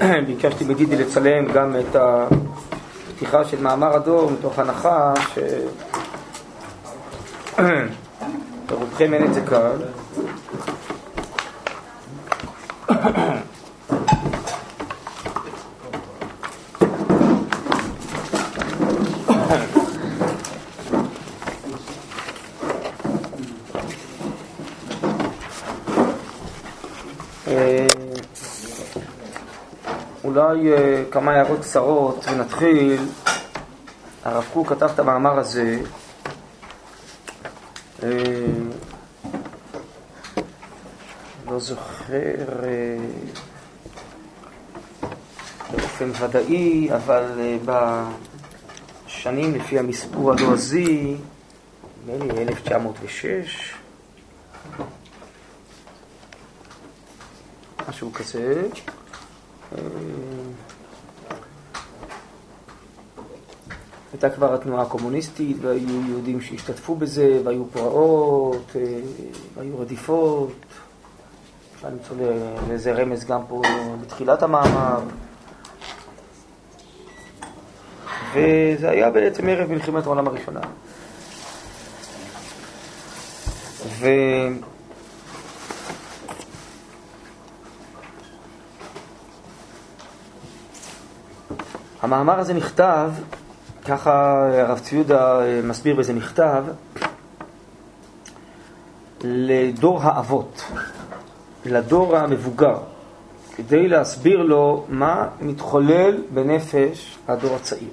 אה, ביקשתי מדידי לצלם גם את הפתיחה של מאמר הדור מתוך הנחה ש... לרובכם אין את זה קל. אה, אולי אה, כמה הערות קצרות ונתחיל. הרב קוק כתב את המאמר הזה אה, לא זוכר באופן ודאי, אבל בשנים לפי המספור הלועזי, נדמה לי 1906, משהו כזה. הייתה כבר התנועה הקומוניסטית, והיו יהודים שהשתתפו בזה, והיו פרעות, אה, והיו רדיפות. אפשר למצוא לאיזה רמז גם פה בתחילת המאמר. וזה היה בעצם ערב מלחמת העולם הראשונה. ו... המאמר הזה נכתב, ככה הרב ציודה אה, מסביר בזה מכתב, לדור האבות, לדור המבוגר, כדי להסביר לו מה מתחולל בנפש הדור הצעיר.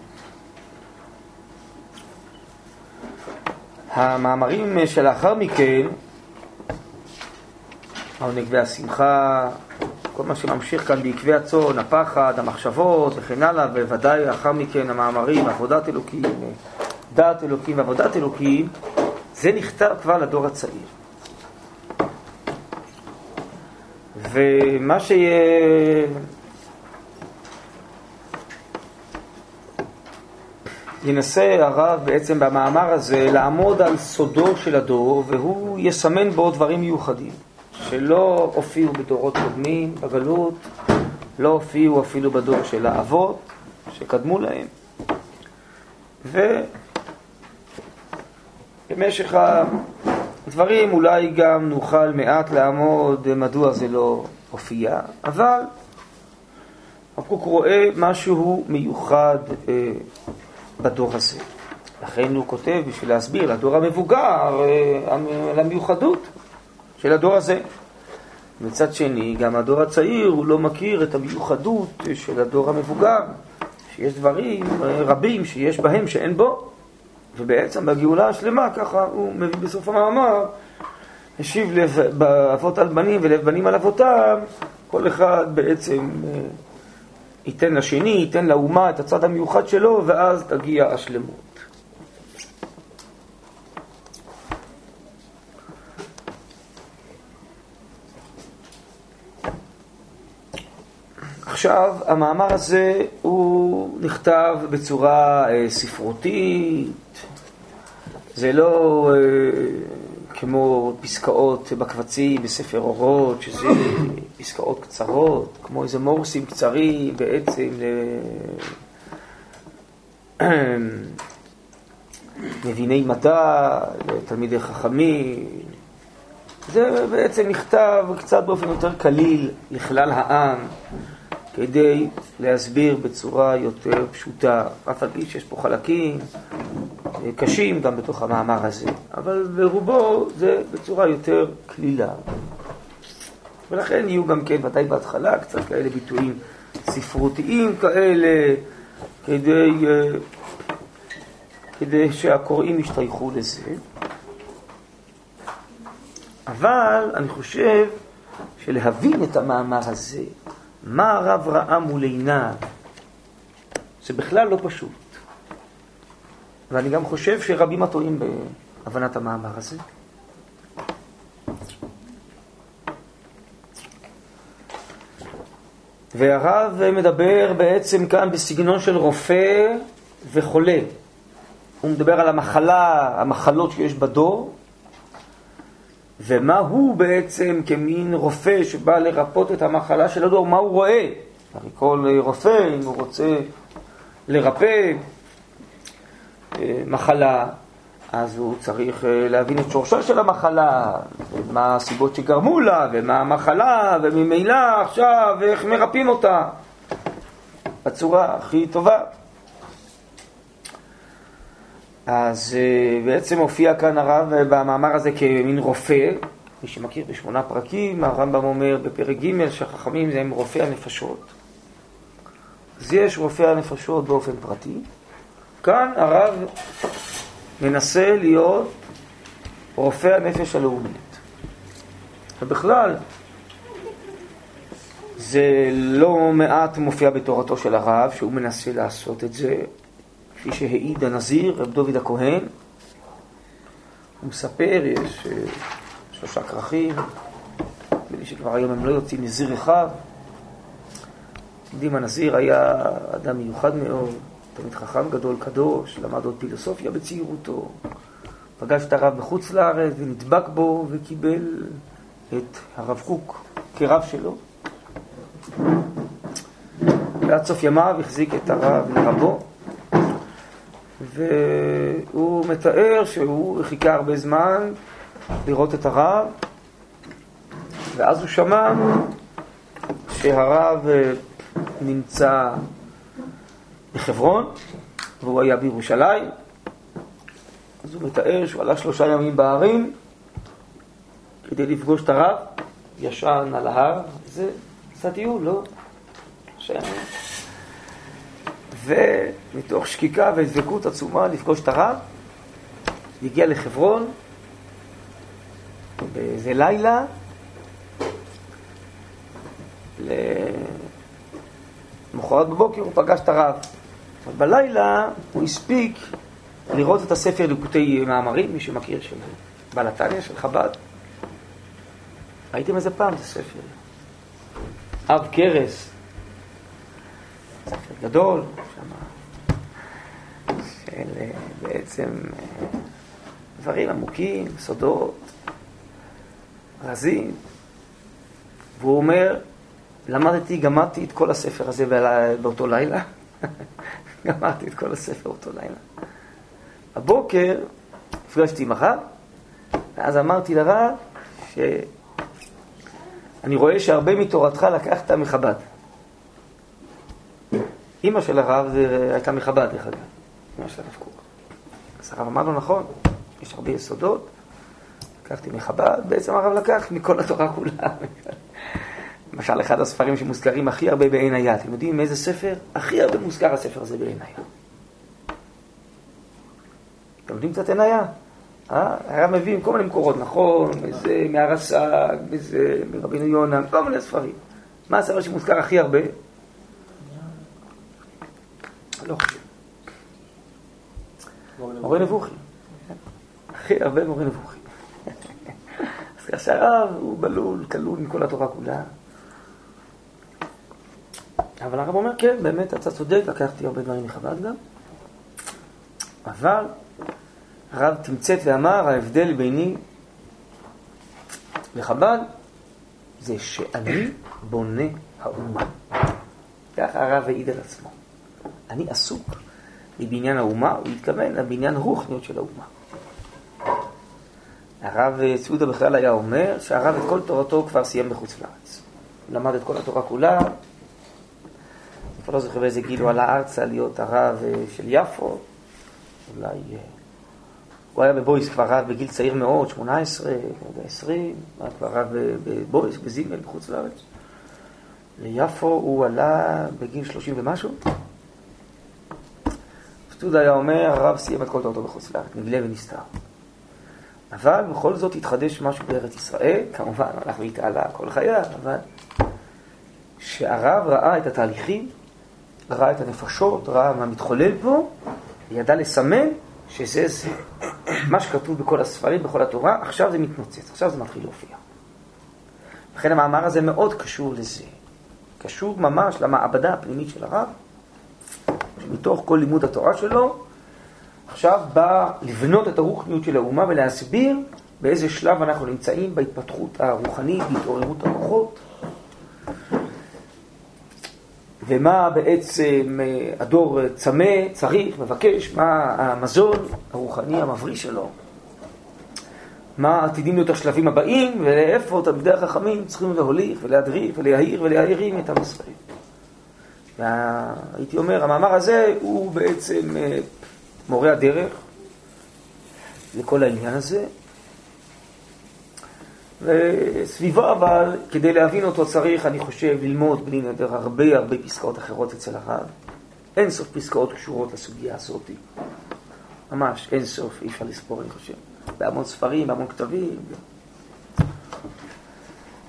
המאמרים שלאחר מכן, העונג והשמחה, כל מה שממשיך כאן בעקבי הצאן, הפחד, המחשבות וכן הלאה, ובוודאי לאחר מכן המאמרים, עבודת אלוקים, דעת אלוקים ועבודת אלוקים, זה נכתב כבר לדור הצעיר. ומה שיהיה... ינסה הרב בעצם במאמר הזה לעמוד על סודו של הדור, והוא יסמן בו דברים מיוחדים. שלא הופיעו בדורות קודמים בגלות, לא הופיעו אפילו בדור של האבות שקדמו להם. ובמשך הדברים אולי גם נוכל מעט לעמוד מדוע זה לא הופיע, אבל הקוק רואה משהו מיוחד אה, בדור הזה. לכן הוא כותב בשביל להסביר לדור המבוגר אה, על של הדור הזה. מצד שני, גם הדור הצעיר הוא לא מכיר את המיוחדות של הדור המבוגר, שיש דברים רבים שיש בהם שאין בו, ובעצם בגאולה השלמה, ככה הוא מביא בסוף המאמר, השיב לב אבות על בנים ולב בנים על אבותם, כל אחד בעצם אה, ייתן לשני, ייתן לאומה את הצד המיוחד שלו, ואז תגיע השלמות. עכשיו, המאמר הזה הוא נכתב בצורה אה, ספרותית, זה לא אה, כמו פסקאות בקבצים בספר אורות, שזה פסקאות קצרות, כמו איזה מורסים קצרים בעצם למביני מדע, לתלמידי חכמים. זה בעצם נכתב קצת באופן יותר קליל לכלל העם. כדי להסביר בצורה יותר פשוטה, אף על פי שיש פה חלקים אה, קשים גם בתוך המאמר הזה, אבל ברובו זה בצורה יותר כלילה. ולכן יהיו גם כן, ודאי בהתחלה, קצת כאלה ביטויים ספרותיים כאלה, כדי, אה, כדי שהקוראים ישתייכו לזה. אבל אני חושב שלהבין את המאמר הזה, מה הרב ראה מול עיניו, זה בכלל לא פשוט. ואני גם חושב שרבים הטועים בהבנת המאמר הזה. והרב מדבר בעצם כאן בסגנון של רופא וחולה. הוא מדבר על המחלה, המחלות שיש בדור, ומה הוא בעצם כמין רופא שבא לרפות את המחלה של הדור, מה הוא רואה? הרי כל רופא, אם הוא רוצה לרפא אה, מחלה, אז הוא צריך אה, להבין את שורשה של המחלה, ומה הסיבות שגרמו לה, ומה המחלה, וממילא עכשיו איך מרפאים אותה בצורה הכי טובה. אז אה, בעצם הופיע כאן הרב במאמר הזה כמין רופא, מי שמכיר בשמונה פרקים, הרמב"ם אומר בפרק ג' שהחכמים הם רופא הנפשות. אז יש רופא הנפשות באופן פרטי. כאן הרב מנסה להיות רופא הנפש הלאומית. ובכלל, זה לא מעט מופיע בתורתו של הרב, שהוא מנסה לעשות את זה, כפי שהעיד הנזיר, רב דוד הכהן. הוא מספר, יש אה, שלושה כרכים, נדמה לי שכבר היום הם לא יוצאים נזיר אחד. יודעים, הנזיר היה אדם מיוחד מאוד, תלמיד חכם גדול, קדוש, למד עוד פילוסופיה בצעירותו, פגש את הרב בחוץ לארץ ונדבק בו וקיבל את הרב קוק כרב שלו. ועד סוף ימיו החזיק את הרב לרבו, והוא מתאר שהוא חיכה הרבה זמן לראות את הרב, ואז הוא שמע שהרב נמצא בחברון, והוא היה בירושלים. אז הוא מתאר שהוא עלה שלושה ימים בהרים כדי לפגוש את הרב, ישן על ההר, זה עשה טיול, לא? ומתוך שקיקה ודבקות עצומה לפגוש את הרב, הגיע לחברון באיזה לילה, למחרת בבוקר הוא פגש את הרב. אבל בלילה הוא הספיק לראות את הספר ליקוטי מאמרים, מי שמכיר, של בעל התניא, של חב"ד. ראיתם איזה פעם זה ספר? אב קרס, ספר גדול, שם, של אה, בעצם אה, דברים עמוקים, סודות, רזים. והוא אומר, למדתי, גמרתי את כל הספר הזה באותו לילה. גמרתי את כל הספר אותו לילה. הבוקר נפגשתי עם הרב, ואז אמרתי לרב שאני רואה שהרבה מתורתך לקחת מחב"ד. אימא של הרב זה הייתה מחב"ד, דרך אגב, אימא של הרב קוק. אז הרב אמר לו, נכון, יש הרבה יסודות, לקחתי מחב"ד, בעצם הרב לקח מכל התורה כולה. למשל, אחד הספרים שמוזכרים הכי הרבה בעין היד. אתם יודעים מאיזה ספר? הכי הרבה מוזכר הספר הזה בעין היד. אתם יודעים קצת עין היד? אה? היה מביא עם כל מיני מקורות, נכון, איזה מהרס"ג, איזה מרבינו יונה, כל מיני ספרים. מה הספר שמוזכר הכי הרבה? לא חושב. מורה נבוכי. הכי הרבה מורה נבוכי. אז כשהרב הוא בלול, כלול עם כל התורה כולה. אבל הרב אומר, כן, באמת, אתה צודק, לקחתי הרבה דברים מחב"ד גם. אבל הרב תמצת ואמר, ההבדל ביני לחב"ד זה שאני בונה האומה. ככה הרב העיד על עצמו. אני עסוק מבניין האומה, הוא התכוון לבניין רוחניות של האומה. הרב סעודה בכלל היה אומר שהרב את כל תורתו כבר סיים בחוץ לארץ. למד את כל התורה כולה, כבר לא זוכר באיזה גיל הוא עלה ארצה להיות הרב אה, של יפו, אולי... אה, הוא היה בבויס כבר רב בגיל צעיר מאוד, 18, 20, היה כבר רב בבויס, בזימל, בחוץ לארץ. ליפו הוא עלה בגיל 30 ומשהו. סטודה היה אומר, הרב סיים את כל תורתו בחוץ לארץ, נגלה ונסתר. אבל בכל זאת התחדש משהו בארץ ישראל, כמובן, הלך והתעלה כל חייו, אבל שהרב ראה את התהליכים ראה את הנפשות, ראה מה מתחולל פה, ידע לסמן שזה זה. מה שכתוב בכל הספרים, בכל התורה, עכשיו זה מתנוצץ, עכשיו זה מתחיל להופיע. לכן המאמר הזה מאוד קשור לזה. קשור ממש למעבדה הפנימית של הרב, שמתוך כל לימוד התורה שלו, עכשיו בא לבנות את הרוחניות של האומה ולהסביר באיזה שלב אנחנו נמצאים בהתפתחות הרוחנית, בהתעוררות המוחות, ומה בעצם אה, הדור צמא, צריך, מבקש, מה המזון הרוחני המבריא שלו, מה עתידים להיות השלבים הבאים, ולאיפה תלמידי החכמים צריכים להוליך ולהדריך ולהעיר ולהעירים את עם. והייתי אומר, המאמר הזה הוא בעצם אה, מורה הדרך לכל העניין הזה. וסביבו אבל, כדי להבין אותו צריך, אני חושב, ללמוד בלי נדר הרבה הרבה פסקאות אחרות אצל הרב. אין סוף פסקאות קשורות לסוגיה הזאת. ממש, אין סוף, אי אפשר לספור, אני חושב. בהמון ספרים, בהמון כתבים.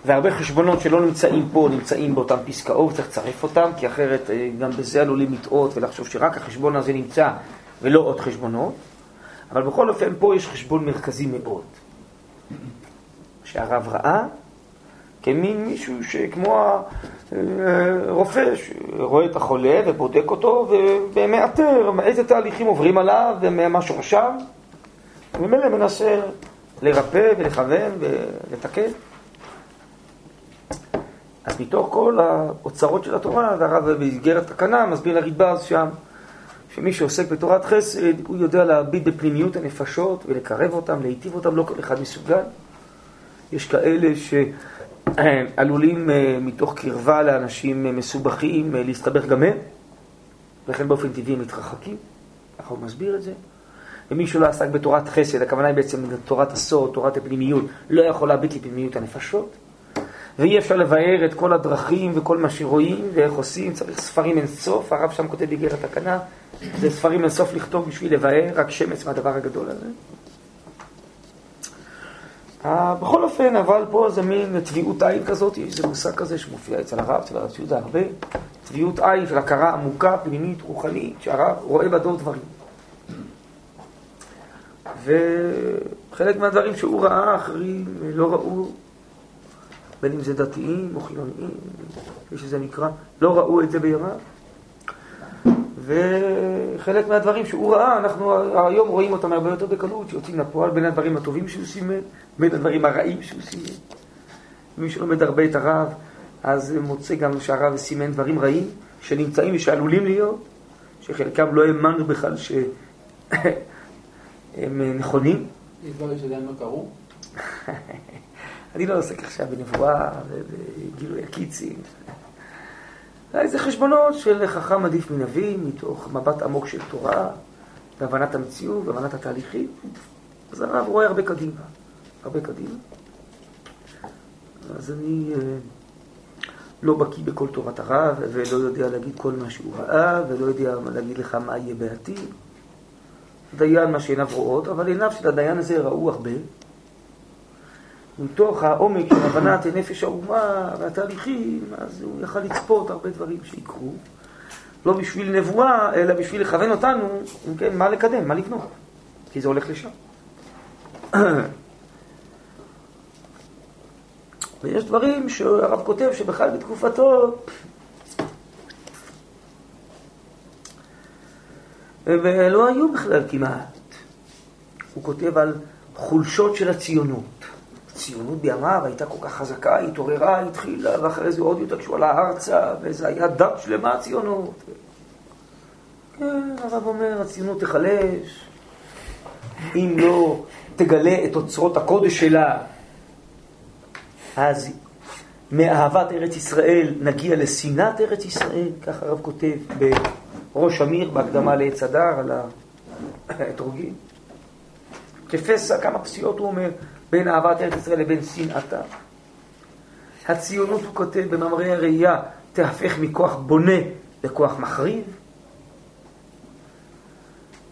והרבה חשבונות שלא נמצאים פה, נמצאים באותן פסקאות, צריך לצרף אותם, כי אחרת אה, גם בזה עלולים לטעות ולחשוב שרק החשבון הזה נמצא ולא עוד חשבונות. אבל בכל אופן, פה יש חשבון מרכזי מאוד. שהרב ראה כמין מישהו שכמו הרופא אה, שרואה את החולה ובודק אותו ומאתר איזה תהליכים עוברים עליו ומה שורשיו וממילא מנסה לרפא ולכוון ולתקן. אז מתוך כל האוצרות של התורה, והרב במסגרת תקנה מסביר לריב"ז שם, שמי שעוסק בתורת חסד, הוא יודע להביט בפנימיות הנפשות ולקרב אותם, להיטיב אותם, לא כל אחד מסוגל. יש כאלה שעלולים אה, מתוך קרבה לאנשים מסובכים אה, להסתבך גם הם, ולכן באופן טבעי הם מתרחקים, ככה הוא מסביר את זה. ומי שלא עסק בתורת חסד, הכוונה היא בעצם תורת הסוד, תורת הפנימיות, לא יכול להביט לפנימיות הנפשות. ואי אפשר לבאר את כל הדרכים וכל מה שרואים ואיך עושים, צריך ספרים אין סוף, הרב שם כותב בגלל התקנה, זה ספרים אין סוף לכתוב בשביל לבאר רק שמץ מהדבר הגדול הזה. אה, בכל אופן, אבל פה זה מין טביעות עין כזאת, יש איזה מושג כזה שמופיע אצל הרב, אצל הרב יהודה הרבה, טביעות עין של הכרה עמוקה, פנימית, רוחנית, שהרב רואה בדור דברים. וחלק מהדברים שהוא ראה, אחרים לא ראו, בין אם זה דתיים או חילוניים, כפי שזה נקרא, לא ראו את זה בימיו. וחלק מהדברים שהוא ראה, אנחנו היום רואים אותם הרבה יותר בקלות, שיוצאים לפועל בין הדברים הטובים שהוא סימן, בין הדברים הרעים שהוא סימן. מי שלומד הרבה את הרב, אז מוצא גם שהרב סימן דברים רעים שנמצאים ושעלולים להיות, שחלקם לא האמנו בכלל שהם נכונים. יש דברים שעדיין לא קרו? אני לא עוסק עכשיו בנבואה ובגילוי הקיצים. זה חשבונות של חכם עדיף מנביא, מתוך מבט עמוק של תורה, והבנת המציאות, והבנת התהליכים. אז הרב רואה הרבה קדימה, הרבה קדימה. אז אני אה, לא בקיא בכל תורת הרב, ולא יודע להגיד כל מה שהוא ראה, ולא יודע להגיד לך מה יהיה בעתיד. דיין מה שעיניו רואות, אבל עיניו של הדיין הזה ראו הרבה. מתוך העומק של הבנת נפש האומה והתהליכים, אז הוא יכל לצפות הרבה דברים שיקרו. לא בשביל נבואה, אלא בשביל לכוון אותנו, אם כן, מה לקדם, מה לבנות. כי זה הולך לשם. ויש דברים שהרב כותב שבכלל בתקופתו ולא היו בכלל כמעט. הוא כותב על חולשות של הציונות. הציונות בימיו הייתה כל כך חזקה, היא התעוררה, היא התחילה, ואחרי זה עוד יותר כשהוא עלה ארצה, וזה היה דת שלמה הציונות. כן, הרב אומר, הציונות תיחלש, אם לא תגלה את אוצרות הקודש שלה, אז מאהבת ארץ ישראל נגיע לשנאת ארץ ישראל, כך הרב כותב בראש אמיר, בהקדמה לעץ הדר, על האתרוגים. כפסע, כמה פסיעות הוא אומר, בין אהבת ארץ ישראל לבין שנאתה. הציונות, הוא כותב במאמרי הראייה, תהפך מכוח בונה לכוח מחריב.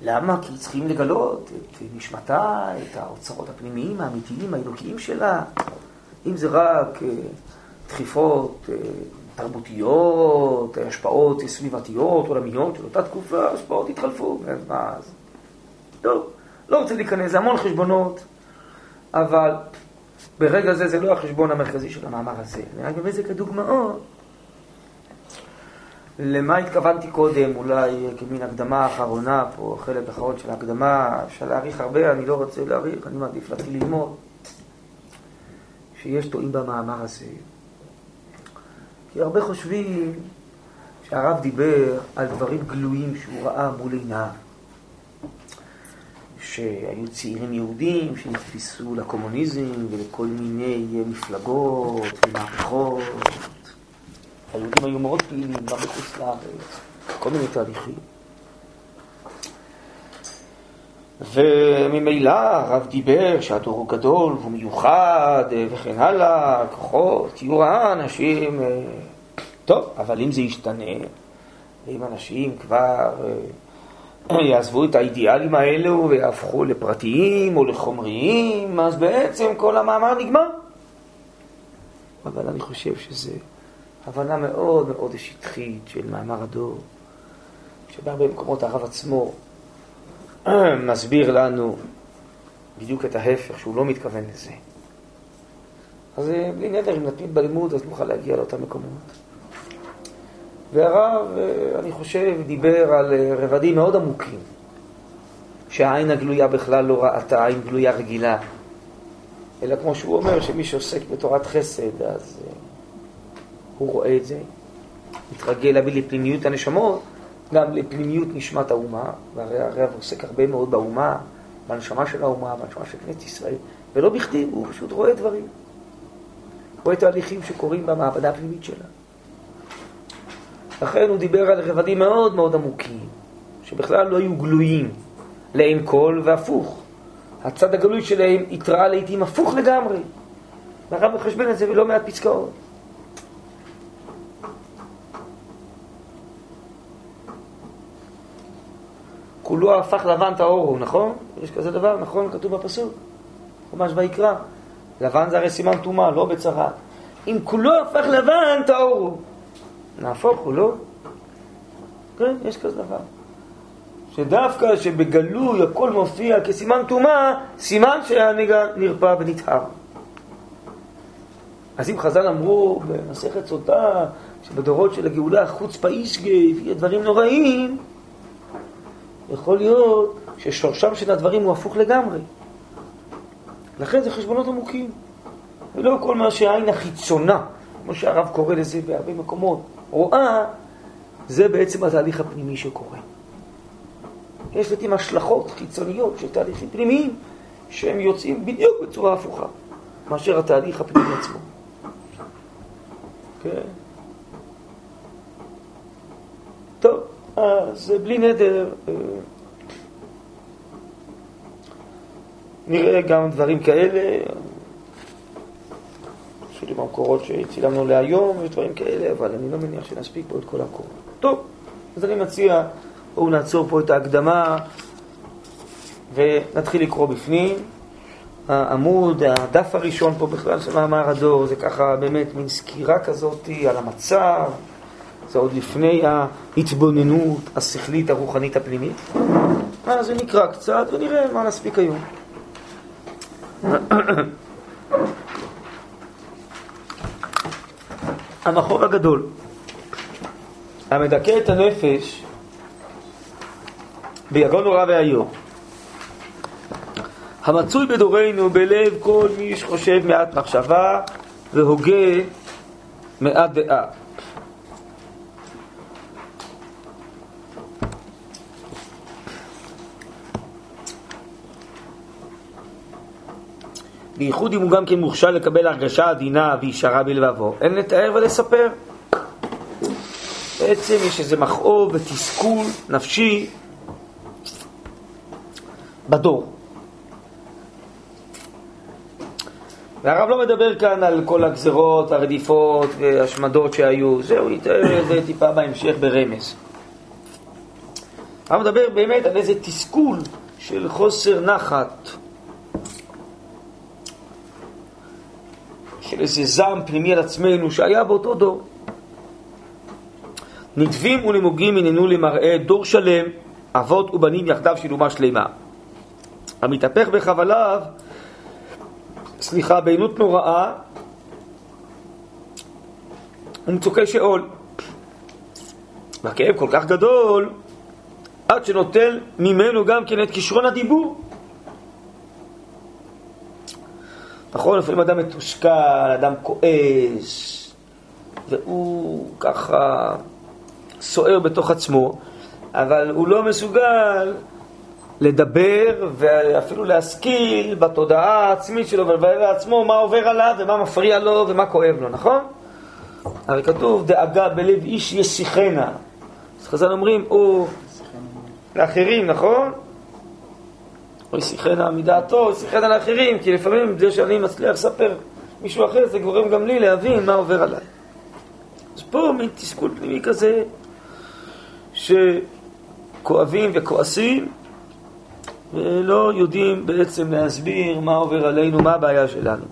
למה? כי צריכים לגלות את נשמתה, את האוצרות הפנימיים, האמיתיים, האלוקיים שלה. אם זה רק אה, דחיפות אה, תרבותיות, השפעות סביבתיות, עולמיות של אותה תקופה, השפעות התחלפו, אז מה אז? טוב, לא רוצה להיכנס, זה המון חשבונות. אבל ברגע זה זה לא החשבון המרכזי של המאמר הזה. אני רק מביא את זה כדוגמאות. למה התכוונתי קודם, אולי כמין הקדמה האחרונה פה, חלק אחרון של ההקדמה, אפשר להאריך הרבה, אני לא רוצה להאריך, אני מעדיף להתחיל ללמוד. שיש טועים במאמר הזה. כי הרבה חושבים שהרב דיבר על דברים גלויים שהוא ראה מול עיניו. שהיו צעירים יהודים שנתפסו לקומוניזם ולכל מיני מפלגות ומהפכות. היהודים היו מאוד פעילים גם בחוץ לארץ, כל מיני תהליכים. וממילא הרב דיבר שהדור הוא גדול והוא מיוחד וכן הלאה, כוחות, יהיו אנשים... אה, טוב, אבל אם זה ישתנה, אם אנשים כבר אה, יעזבו את האידיאלים האלו ויהפכו לפרטיים או לחומריים, אז בעצם כל המאמר נגמר. אבל אני חושב שזו הבנה מאוד מאוד שטחית של מאמר הדור, שבהרבה מקומות הרב עצמו מסביר לנו בדיוק את ההפך, שהוא לא מתכוון לזה. אז אה, בלי נדר, אם נתמיד בלימוד, אז נוכל להגיע לאותם מקומות. והרב, אה, אני חושב, דיבר על אה, רבדים מאוד עמוקים, שהעין הגלויה בכלל לא ראתה עין גלויה רגילה, אלא כמו שהוא אומר, שמי שעוסק בתורת חסד, אז הוא רואה את זה, מתרגל להביא לפנימיות הנשמות, גם לפנימיות נשמת האומה, והרי הרב עוסק הרבה מאוד באומה, בנשמה של האומה, בנשמה של כנסת ישראל, ולא בכדי, הוא פשוט רואה דברים. רואה תהליכים שקורים במעבדה הפנימית שלה. לכן הוא דיבר על רבדים מאוד מאוד עמוקים, שבכלל לא היו גלויים לעין כל והפוך. הצד הגלוי שלהם התראה לעיתים הפוך לגמרי. והרב מחשבן את זה בלא מעט פסקאות. כולו הפך לבן טהור הוא, נכון? יש כזה דבר, נכון? כתוב בפסוק, חומש ויקרא. לבן זה הרי סימן טומאה, לא בצרה. אם כולו הפך לבן טהור הוא. נהפוך הוא, לא? כן, יש כזה דבר. שדווקא שבגלוי הכל מופיע כסימן טומאה, סימן שהנגע נרפא ונטהר. אז אם חז"ל אמרו במסכת סוטה, שבדורות של הגאולה חוץ פאישגי, דברים נוראים, יכול להיות ששורשם של הדברים הוא הפוך לגמרי. לכן זה חשבונות עמוקים. ולא כל מה שהעין החיצונה, כמו שהרב קורא לזה בהרבה מקומות, רואה, זה בעצם התהליך הפנימי שקורה. יש לעתים השלכות חיצוניות של תהליכים פנימיים שהם יוצאים בדיוק בצורה הפוכה מאשר התהליך הפנימי עצמו. כן. טוב. אז בלי נדר אה, נראה גם דברים כאלה, אפילו במקורות שצילמנו להיום ודברים כאלה, אבל אני לא מניח שנספיק פה את כל הקורות. טוב, אז אני מציע, בואו נעצור פה את ההקדמה ונתחיל לקרוא בפנים. העמוד, הדף הראשון פה בכלל של מאמר הדור, זה ככה באמת מין סקירה כזאת על המצב, זה עוד לפני ההתבוננות השכלית הרוחנית הפנימית. אז נקרא קצת ונראה מה נספיק היום. המחור הגדול, המדכא את הנפש ביגון נורא ואיום. המצוי בדורנו בלב כל מי שחושב מעט מחשבה והוגה מעט דעה. בייחוד אם הוא גם כן מוכשר לקבל הרגשה עדינה וישרה בלבבו, אין לתאר ולספר. בעצם יש איזה מכאוב ותסכול נפשי בדור. והרב לא מדבר כאן על כל הגזרות, הרדיפות והשמדות שהיו, זהו, יתאר את זה טיפה בהמשך ברמז. הרב מדבר באמת על איזה תסכול של חוסר נחת, איזה זעם פנימי על עצמנו שהיה באותו דור. נדבים ונמוגים הננו למראה דור שלם, אבות ובנים יחדיו של אומה שלמה. המתהפך בחבליו, סליחה, בעינות נוראה ומצוקי שאול. והכאב כל כך גדול, עד שנוטל ממנו גם כן את כישרון הדיבור. נכון, לפעמים אדם מתוסכל, אדם כועס, והוא ככה סוער בתוך עצמו, אבל הוא לא מסוגל לדבר ואפילו להשכיל בתודעה העצמית שלו ולבאר לעצמו מה עובר עליו ומה מפריע לו ומה כואב לו, נכון? הרי כתוב דאגה בלב איש ישיחנה. אז חז"ל אומרים, או לאחרים, נכון? או ישיחנה מדעתו, ישיחנה לאחרים, כי לפעמים זה שאני מצליח לספר מישהו אחר, זה גורם גם לי להבין מה עובר עליי. אז פה מין תסכול פנימי כזה, שכואבים וכועסים, ולא יודעים בעצם להסביר מה עובר עלינו, מה הבעיה שלנו.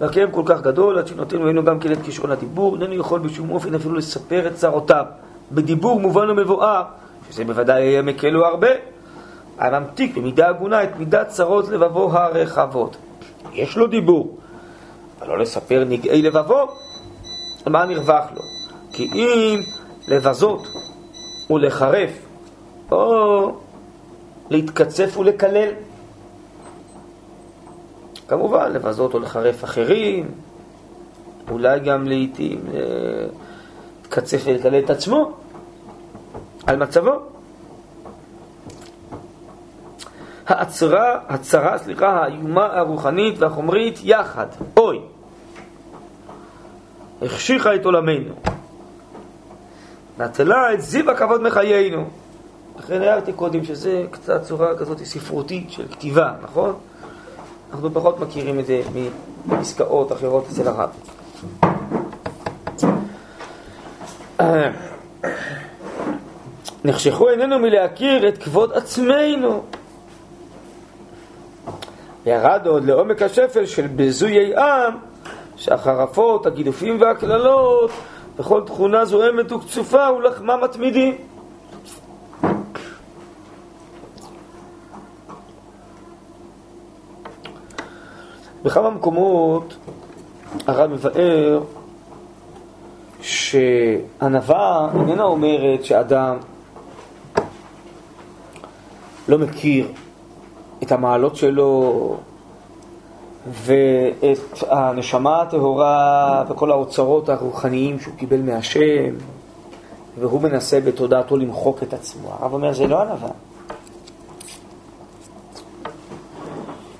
והכאב כל כך גדול, עד שנותן ממנו גם כן את כישרון הדיבור, איננו יכול בשום אופן אפילו לספר את צרותיו. בדיבור מובן ומבואר, שזה בוודאי יהיה מקל הרבה, הממתיק במידה הגונה את מידת צרות לבבו הרחבות. יש לו דיבור, אבל לא לספר נגעי לבבו, מה נרווח לו? כי אם לבזות ולחרף, או להתקצף ולקלל, כמובן, לבזות או לחרף אחרים, אולי גם לעיתים אה, להתקצף ולקלל את עצמו על מצבו. ההצרה, הצרה, סליחה, האיומה הרוחנית והחומרית יחד. אוי, החשיכה את עולמנו. נטלה את זיו הכבוד מחיינו. לכן הערתי קודם שזה קצת צורה כזאת ספרותית של כתיבה, נכון? אנחנו פחות מכירים את זה מפסקאות אחרות אצל הרב. נחשכו עינינו מלהכיר את כבוד עצמנו. ירד עוד לעומק השפל של ביזויי עם, שהחרפות, הגידופים והקללות, וכל תכונה זוהמת וקצופה ולחמה מתמידים. בכמה מקומות הרב מבאר שענווה איננה אומרת שאדם לא מכיר את המעלות שלו ואת הנשמה הטהורה וכל האוצרות הרוחניים שהוא קיבל מהשם והוא מנסה בתודעתו למחוק את עצמו. הרב אומר, זה לא ענווה.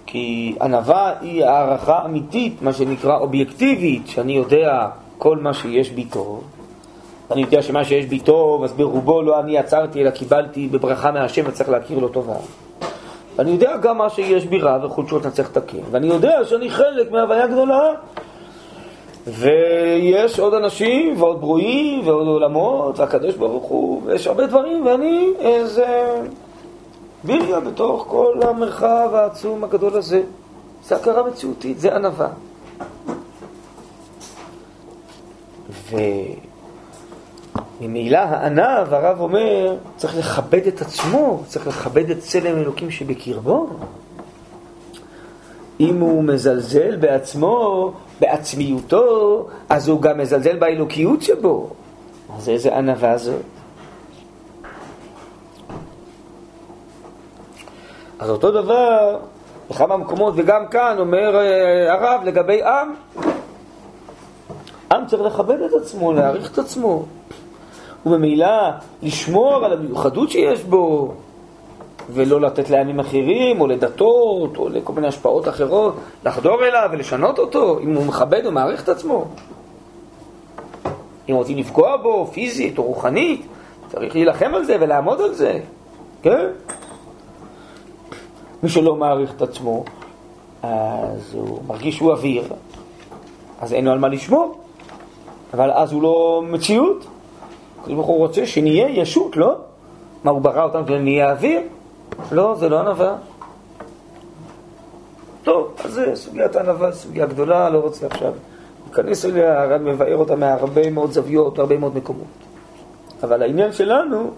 כי ענווה היא הערכה אמיתית, מה שנקרא אובייקטיבית, שאני יודע כל מה שיש בי טוב. אני יודע שמה שיש בי טוב, אז ברובו לא אני עצרתי, אלא קיבלתי בברכה מהשם וצריך להכיר לו טובה. ואני יודע גם מה שיש בי רע וחולשות אני צריך לתקן. ואני יודע שאני חלק מהוויה גדולה. ויש עוד אנשים ועוד ברואים ועוד עולמות והקדוש ברוך הוא ויש הרבה דברים ואני איזה ביריה בתוך כל המרחב העצום הגדול הזה. זה הכרה מציאותית, זה ענווה. וממילא הענב, הרב אומר, צריך לכבד את עצמו, צריך לכבד את צלם אלוקים שבקרבו. אם הוא מזלזל בעצמו, בעצמיותו, אז הוא גם מזלזל באלוקיות שבו. אז איזה ענווה זאת? אז אותו דבר בכמה מקומות, וגם כאן אומר אה, הרב לגבי עם. עם צריך לכבד את עצמו, להעריך את עצמו, וממילא לשמור על המיוחדות שיש בו, ולא לתת לעמים אחרים, או לדתות, או לכל מיני השפעות אחרות, לחדור אליו ולשנות אותו, אם הוא מכבד ומעריך את עצמו. אם רוצים לפגוע בו פיזית או רוחנית, צריך להילחם על זה ולעמוד על זה, כן? מי שלא מעריך את עצמו, אז הוא מרגיש שהוא אוויר, אז אין לו על מה לשמור, אבל אז הוא לא מציאות. הקדוש ברוך הוא רוצה שנהיה ישות, לא? מה, הוא ברא אותנו שנהיה אוויר? לא, זה לא ענווה. טוב, אז זה סוגיית הענווה, סוגיה גדולה, לא רוצה עכשיו להיכנס אליה, הרב מבאר אותה מהרבה מאוד זוויות, הרבה מאוד מקומות. אבל העניין שלנו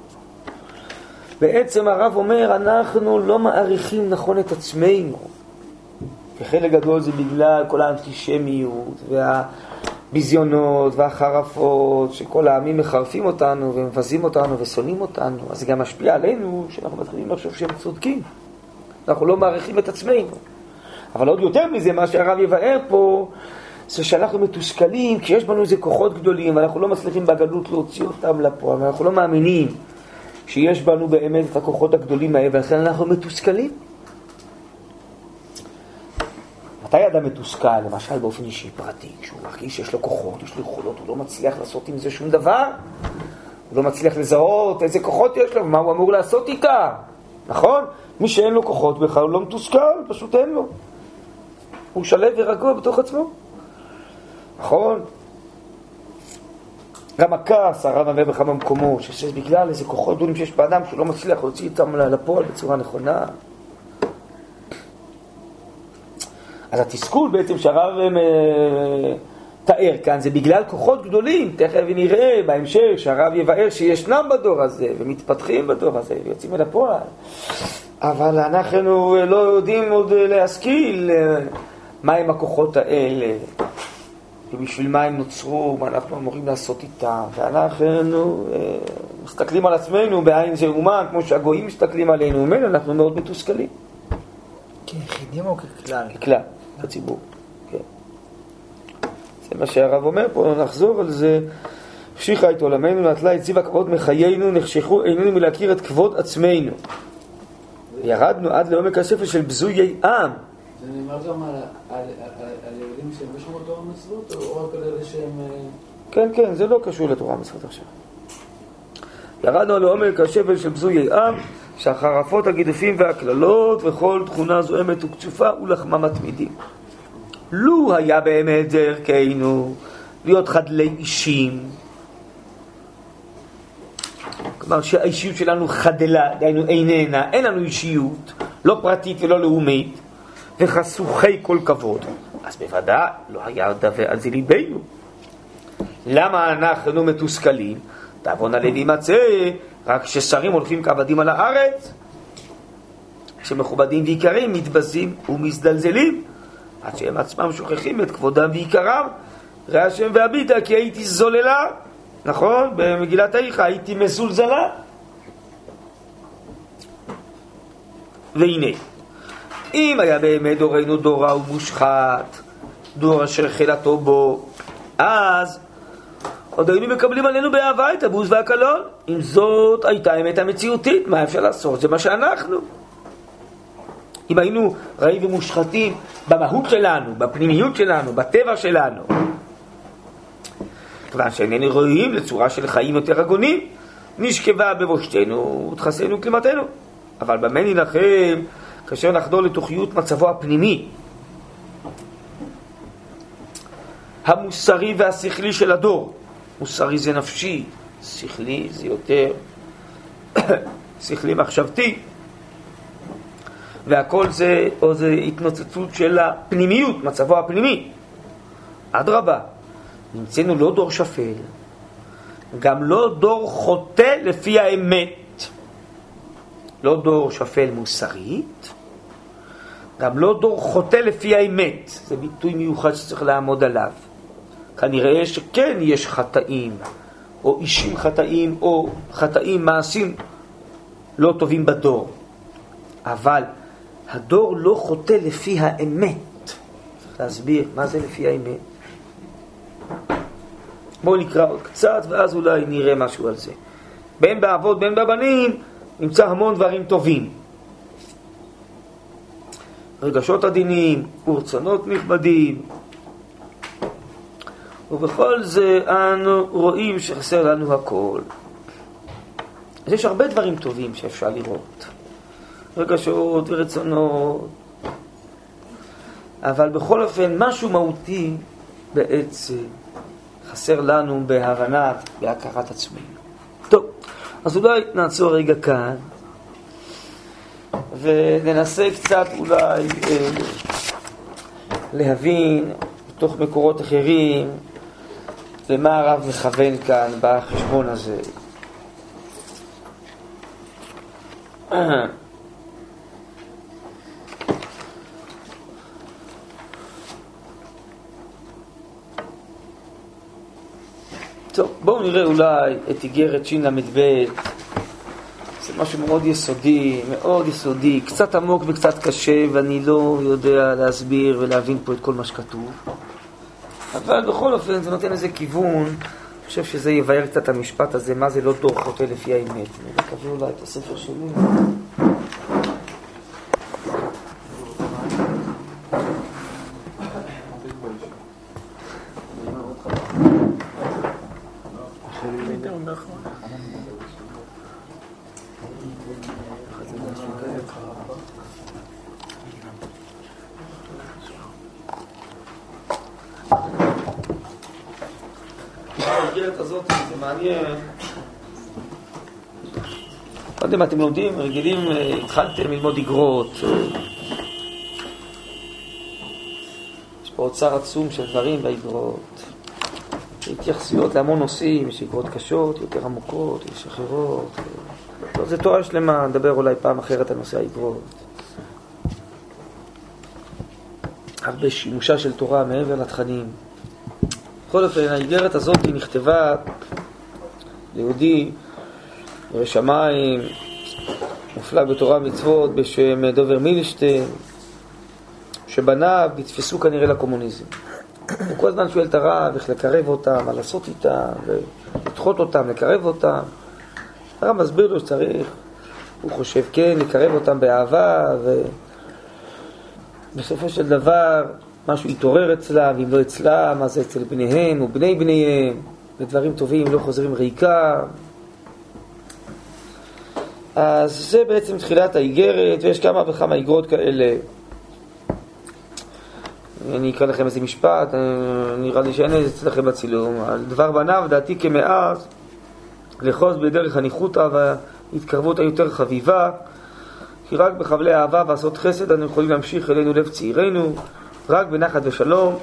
בעצם הרב אומר, אנחנו לא מעריכים נכון את עצמנו. וחלק גדול זה בגלל כל האנטישמיות והביזיונות והחרפות, שכל העמים מחרפים אותנו ומבזים אותנו ושונאים אותנו, אז זה גם משפיע עלינו, שאנחנו מתחילים לחשוב שהם צודקים. אנחנו לא מעריכים את עצמנו. אבל עוד יותר מזה, מה שהרב יבאר פה, זה שאנחנו מתוסכלים, כי יש בנו איזה כוחות גדולים, ואנחנו לא מצליחים בגלות להוציא אותם לפועל, ואנחנו לא מאמינים שיש בנו באמת את הכוחות הגדולים האלה, ולכן אנחנו מתוסכלים. מתי אדם מתוסכל, למשל באופן אישי פרטי, כשהוא מרגיש שיש לו כוחות, יש לו יכולות, הוא לא מצליח לעשות עם זה שום דבר, הוא לא מצליח לזהות איזה כוחות יש לו, מה הוא אמור לעשות איתה, נכון? מי שאין לו כוחות בכלל הוא לא מתוסכל, פשוט אין לו. הוא שלב ורגוע בתוך עצמו, נכון? גם הכעס, הרב אומר בכמה מקומות, שזה בגלל איזה כוחות גדולים שיש באדם שהוא לא מצליח להוציא אותם לפועל בצורה נכונה. אז התסכול בעצם שהרב אה, תאר כאן זה בגלל כוחות גדולים, תכף נראה בהמשך שהרב יבאר שישנם בדור הזה ומתפתחים בדור הזה ויוצאים אל הפועל. אבל אנחנו לא יודעים עוד להשכיל אה, מהם הכוחות האלה ובשביל מה הם נוצרו, מה אנחנו אמורים לעשות איתם. ואנחנו אה, מסתכלים על עצמנו בעין זה אומן, כמו שהגויים מסתכלים עלינו, ממילא אנחנו מאוד מתוסכלים. כיחידים או ככלל? ככלל. הציבור. כן. זה מה שהרב אומר פה, נחזור על זה. המשיכה את עולמנו, נטלה הציבה כבוד מחיינו, נחשכו עינינו מלהכיר את כבוד עצמנו. ירדנו עד לעומק הספר של בזויי עם. זה נאמר גם על יהודים שהם לא שומרים תורה ומצוות, או רק על אלה שהם... אה, כן, כן, זה לא קשור לתורה ומצוות עכשיו. ירדנו לעומק השפל של בזויי עם, שהחרפות, הגידופים והקללות וכל תכונה זוהמת וקצופה ולחמה מתמידים. לו היה באמת דרכנו להיות חדלי אישים, כלומר שהאישיות שלנו חדלה, דהיינו איננה, אין לנו אישיות, לא פרטית ולא לאומית, וחשוכי כל כבוד, אז בוודאי לא היה דווה על זה ליבנו. למה אנחנו מתוסכלים? תעוון הלב יימצא רק כששרים הולכים כעבדים על הארץ, כשמכובדים ויקרים מתבזים ומזדלזלים, עד שהם עצמם שוכחים את כבודם ויקרם. ראה השם והביטה כי הייתי זוללה, נכון? במגילת האיכה הייתי מזולזלה. והנה, אם היה באמת דורנו דור רע ומושחת, דור אשר חילתו בו, אז עוד היינו מקבלים עלינו באהבה את הבוז והקלון. אם זאת הייתה האמת המציאותית, מה אפשר לעשות? זה מה שאנחנו. אם היינו רעים ומושחתים במהות שלנו, בפנימיות שלנו, בטבע שלנו, כיוון שאיננו ראויים לצורה של חיים יותר הגונים, נשכבה בבושתנו ותכסנו כלימתנו. אבל במה נילחם כאשר נחדור לתוכיות מצבו הפנימי, המוסרי והשכלי של הדור. מוסרי זה נפשי, שכלי זה יותר שכלי מחשבתי, והכל זה, או זה התנוצצות של הפנימיות, מצבו הפנימי. אדרבה, נמצאנו לא דור שפל, גם לא דור חוטא לפי האמת, לא דור שפל מוסרית, גם לא דור חוטא לפי האמת, זה ביטוי מיוחד שצריך לעמוד עליו. כנראה שכן יש חטאים, או אישים חטאים, או חטאים, מעשים לא טובים בדור. אבל הדור לא חוטא לפי האמת. צריך להסביר מה זה לפי האמת. בואו נקרא עוד קצת, ואז אולי נראה משהו על זה. בין באבות בין בבנים נמצא המון דברים טובים. רגשות עדינים ורצונות נכבדים, ובכל זה אנו רואים שחסר לנו הכל. אז יש הרבה דברים טובים שאפשר לראות. רגשות ורצונות, אבל בכל אופן משהו מהותי בעצם חסר לנו בהבנת, בהכרת עצמנו. טוב, אז אולי נעצור רגע כאן וננסה קצת אולי אה, להבין מתוך מקורות אחרים למה הרב מכוון כאן בחשבון הזה. טוב, בואו נראה אולי את איגרת של"ב, זה משהו מאוד יסודי, מאוד יסודי, קצת עמוק וקצת קשה, ואני לא יודע להסביר ולהבין פה את כל מה שכתוב. אבל בכל אופן זה נותן איזה כיוון, אני חושב שזה יבהר קצת המשפט הזה, מה זה לא דור חוטא לפי האמת. אני מקווה אולי את הספר שלי. האיגרת הזאת, זה מעניין. לא יודע אם אתם לומדים, רגילים, אה, התחלתם ללמוד איגרות. אה. יש פה אוצר עצום של דברים באיגרות. התייחסויות להמון נושאים, יש איגרות קשות, יותר עמוקות, יש אחרות. לא, זה תורה שלמה, נדבר אולי פעם אחרת על נושא האיגרות. הרבה שימושה של תורה מעבר לתכנים. בכל אופן, האיגרת הזאת נכתבה ליהודי, ירא שמיים, מופלג בתורה ומצוות בשם דובר מילשטיין, שבניו נתפסו כנראה לקומוניזם. הוא כל הזמן שואל את הרב איך לקרב אותם, מה לעשות איתם, ולדחות אותם, לקרב אותם. הרב מסביר לו שצריך, הוא חושב כן, לקרב אותם באהבה, ובסופו של דבר משהו יתעורר אצלם, ואם לא אצלם, אז אצל בניהם ובני בניהם, ודברים טובים לא חוזרים ריקה. אז זה בעצם תחילת האיגרת, ויש כמה וכמה איגרות כאלה. אני אקרא לכם איזה משפט, אה, נראה לי שאין אצלכם בצילום. על דבר בניו, דעתי כמאז, לחוז בדרך הניחותא וההתקרבות היותר חביבה, כי רק בחבלי אהבה ועשות חסד אנו יכולים להמשיך אלינו לב צעירנו, רק בנחת ושלום,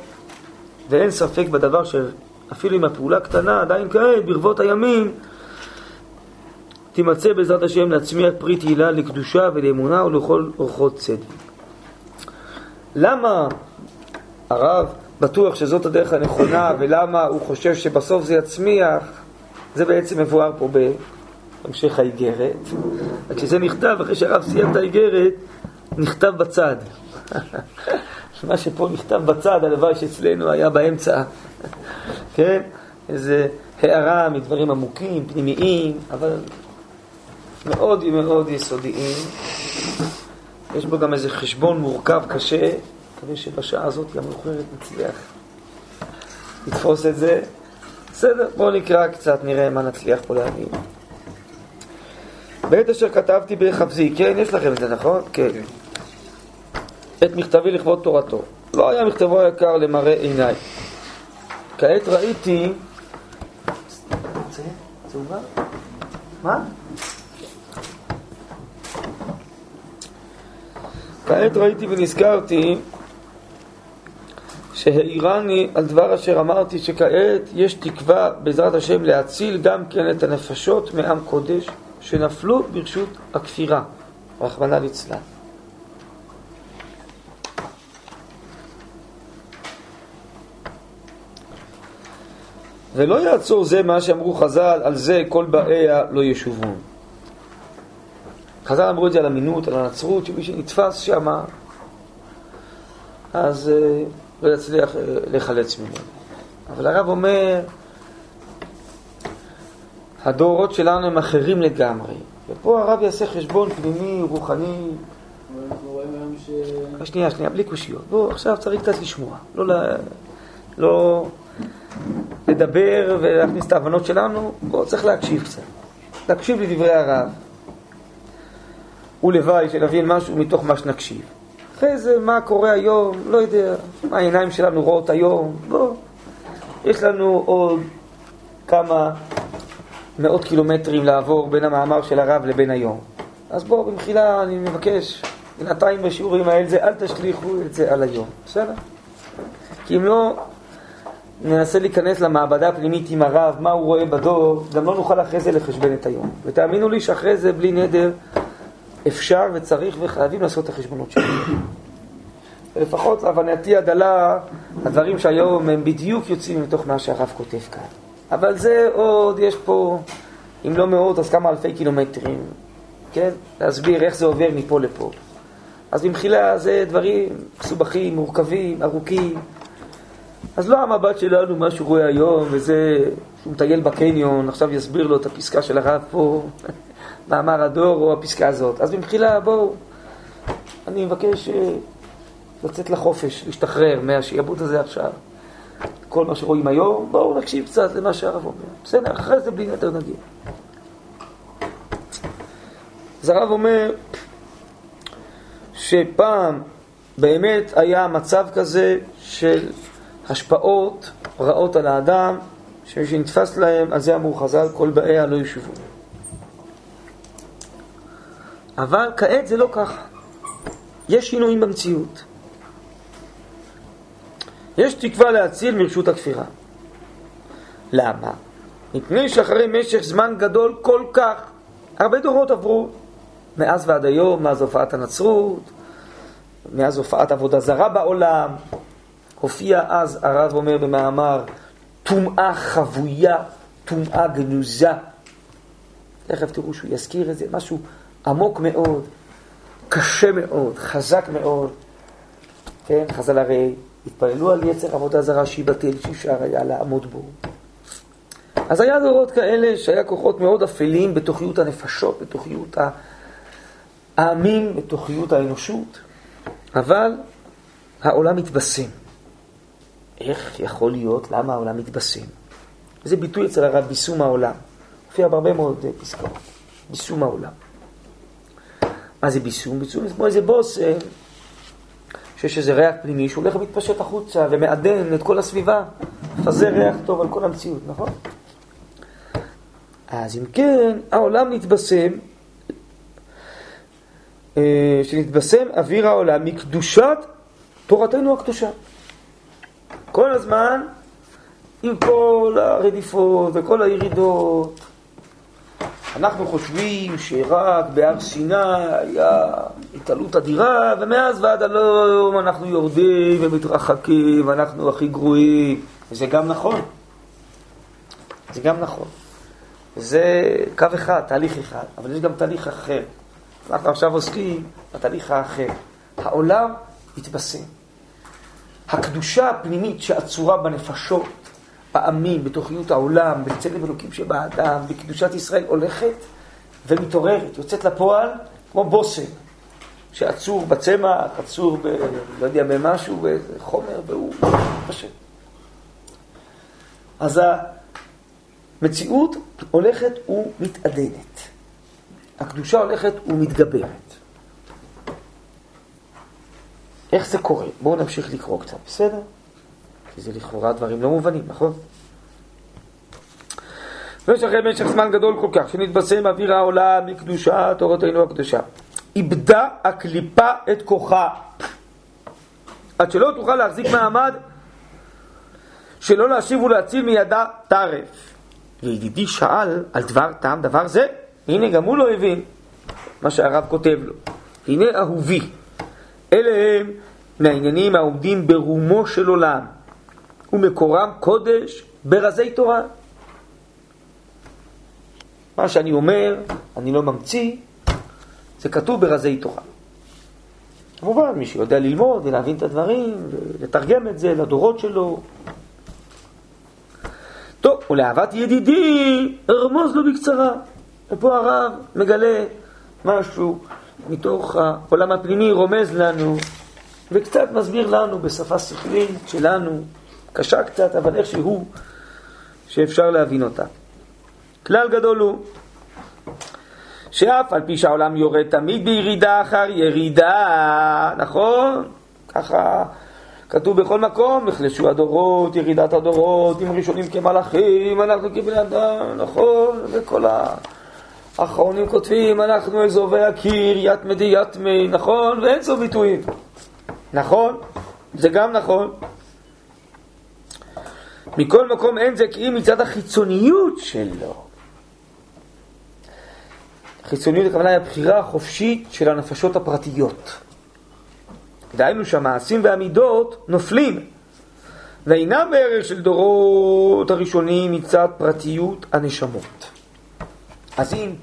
ואין ספק בדבר שאפילו אם הפעולה קטנה, עדיין כעת, ברבות הימים, תימצא בעזרת השם להצמיח פרי תהילה לקדושה ולאמונה ולכל אורחות צדק. למה הרב בטוח שזאת הדרך הנכונה ולמה הוא חושב שבסוף זה יצמיח, זה בעצם מבואר פה בהמשך האיגרת. כשזה נכתב, אחרי שהרב סיים את האיגרת, נכתב בצד. מה שפה נכתב בצד, הלוואי שאצלנו היה באמצע, כן? איזה הערה מדברים עמוקים, פנימיים, אבל מאוד מאוד יסודיים. יש בו גם איזה חשבון מורכב, קשה, מקווה שבשעה הזאת המאוחרת נצליח לתפוס את זה. בסדר, בואו נקרא קצת, נראה מה נצליח פה להבין. בעת אשר כתבתי בחפזי, כן, יש לכם את זה, נכון? כן. את מכתבי לכבוד תורתו. לא היה מכתבו יקר למראה עיניי. כעת ראיתי... מה? כעת ראיתי ונזכרתי שהעירני על דבר אשר אמרתי שכעת יש תקווה בעזרת השם להציל גם כן את הנפשות מעם קודש שנפלו ברשות הכפירה, רחמנא ליצלן. ולא יעצור זה מה שאמרו חז"ל, על זה כל באיה לא ישובון. חז"ל אמרו את זה על אמינות, על הנצרות, שמי שנתפס שם, אז אה, לא יצליח אה, להיחלץ ממנו. אבל הרב אומר, הדורות שלנו הם אחרים לגמרי. ופה הרב יעשה חשבון פנימי, רוחני. ש... שנייה, שנייה, בלי קושיות. בוא, עכשיו צריך קצת לשמוע. לא, לא לדבר ולהכניס את ההבנות שלנו, בוא, צריך להקשיב קצת. להקשיב לדברי הרב. ולוואי שנבין משהו מתוך מה שנקשיב. אחרי זה, מה קורה היום, לא יודע, מה העיניים שלנו רואות היום, בוא. יש לנו עוד כמה מאות קילומטרים לעבור בין המאמר של הרב לבין היום. אז בואו, במחילה, אני מבקש, בינתיים בשיעורים האלה, אל תשליכו את זה על היום, בסדר? כי אם לא, ננסה להיכנס למעבדה הפנימית עם הרב, מה הוא רואה בדור, גם לא נוכל אחרי זה לחשבן את היום. ותאמינו לי שאחרי זה, בלי נדר, אפשר וצריך וחייבים לעשות את החשבונות שלנו. לפחות להבנתי הדלה, הדברים שהיום הם בדיוק יוצאים מתוך מה שהרב כותב כאן. אבל זה עוד, יש פה, אם לא מאות, אז כמה אלפי קילומטרים. כן? להסביר איך זה עובר מפה לפה. אז במחילה זה דברים מסובכים, מורכבים, ארוכים. אז לא המבט שלנו, מה שהוא רואה היום, וזה שהוא מטייל בקניון, עכשיו יסביר לו את הפסקה של הרב פה, מאמר הדור או הפסקה הזאת. אז במחילה, בואו, אני מבקש אה, לצאת לחופש, להשתחרר מהשיעבוד הזה עכשיו. כל מה שרואים היום, בואו נקשיב קצת למה שהרב אומר. בסדר, אחרי זה בלי נדר נגיע. אז הרב אומר שפעם באמת היה מצב כזה של השפעות רעות על האדם, שמי שנתפס להם, על זה אמרו חז"ל, כל באיה לא ישובו. אבל כעת זה לא ככה. יש שינויים במציאות. יש תקווה להציל מרשות הכפירה. למה? מפני שאחרי משך זמן גדול כל כך, הרבה דורות עברו, מאז ועד היום, מאז הופעת הנצרות, מאז הופעת עבודה זרה בעולם, הופיע אז, הרב אומר במאמר, טומאה חבויה, טומאה גנוזה. תכף תראו שהוא יזכיר את זה, משהו עמוק מאוד, קשה מאוד, חזק מאוד. כן, חז"ל הרי התפללו על יצר עבודה זרה שיבטל, שאפשר היה לעמוד בו. אז היה דורות כאלה שהיה כוחות מאוד אפלים בתוכיות הנפשות, בתוכיות העמים, בתוכיות האנושות, אבל העולם מתבשם. איך יכול להיות? למה העולם מתבשם? זה ביטוי אצל הרב ביסום העולם. מופיע בהרבה מאוד פסקאות. ביסום העולם. מה זה ביסום? ביסום זה כמו איזה בושם, שיש איזה ריח פנימי שהולך ומתפשט החוצה ומעדן את כל הסביבה, מפזר ריח טוב על כל המציאות, נכון? אז אם כן, העולם נתבשם, אה, שנתבשם אוויר העולם מקדושת תורתנו הקדושה. כל הזמן, עם כל הרדיפות וכל הירידות, אנחנו חושבים שרק בהר סיני היה התעלות אדירה, ומאז ועד הלום אנחנו יורדים ומתרחקים, ואנחנו הכי גרועים, וזה גם נכון. זה גם נכון. זה קו אחד, תהליך אחד, אבל יש גם תהליך אחר. אנחנו עכשיו עוסקים בתהליך האחר. העולם התבשם. הקדושה הפנימית שעצורה בנפשות, בעמים, בתוכניות העולם, בצלם אלוקים שבאדם, בקדושת ישראל, הולכת ומתעוררת, יוצאת לפועל כמו בושם, שעצור בצמח, עצור ב... לא יודע, במשהו, באיזה חומר, והוא מתפשט. אז המציאות הולכת ומתעדנת. הקדושה הולכת ומתגברת. איך זה קורה? בואו נמשיך לקרוא קצת, בסדר? כי זה לכאורה דברים לא מובנים, נכון? ויש אחרי משך זמן גדול כל כך, שנתבשם אוויר העולם מקדושה תורתנו הקדושה. איבדה הקליפה את כוחה, עד שלא תוכל להחזיק מעמד, שלא להשיב ולהציל מידה טרף. וידידי שאל על דבר טעם דבר זה, הנה גם הוא לא הבין מה שהרב כותב לו. הנה אהובי, אלה הם מהעניינים העומדים ברומו של עולם, ומקורם קודש ברזי תורה. מה שאני אומר, אני לא ממציא, זה כתוב ברזי תורה. כמובן, מי שיודע ללמוד ולהבין את הדברים, ולתרגם את זה לדורות שלו. טוב, ולאהבת ידידי, ארמוז לו בקצרה. ופה הרב מגלה משהו מתוך העולם הפנימי, רומז לנו, וקצת מסביר לנו בשפה שכלית שלנו, קשה קצת, אבל איכשהו, שאפשר להבין אותה. כלל גדול הוא שאף על פי שהעולם יורד תמיד בירידה אחר ירידה, נכון? ככה כתוב בכל מקום, נחלשו הדורות, ירידת הדורות, אם ראשונים כמלאכים, אנחנו כבני אדם, נכון? וכל האחרונים כותבים, אנחנו אזובי הקיר, יתמדי יתמי, נכון? ואין זו ביטויים. נכון? זה גם נכון. מכל מקום אין זה כי אם מצד החיצוניות שלו. חיצוניות הכוונה היא הבחירה החופשית של הנפשות הפרטיות. דהיינו שהמעשים והמידות נופלים, ואינם בערך של דורות הראשונים מצד פרטיות הנשמות. אז אם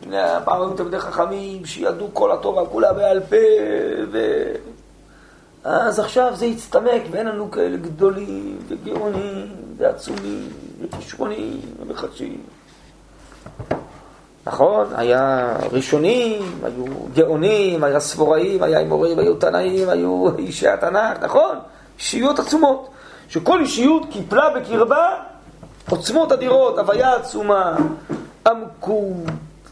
פעם היו תלמידי חכמים שידעו כל התורה כולה בעל פה, ו... אז עכשיו זה הצטמק ואין לנו כאלה גדולים וגאונים ועצומים וכישרונים ומחדשים. נכון, היה ראשונים, היו גאונים, היה סבוראים, היה אמורים, היו תנאים, היו אישי התנ"ך, נכון? אישיות עצומות, שכל אישיות קיפלה בקרבה עוצמות אדירות, הוויה עצומה, עמקות,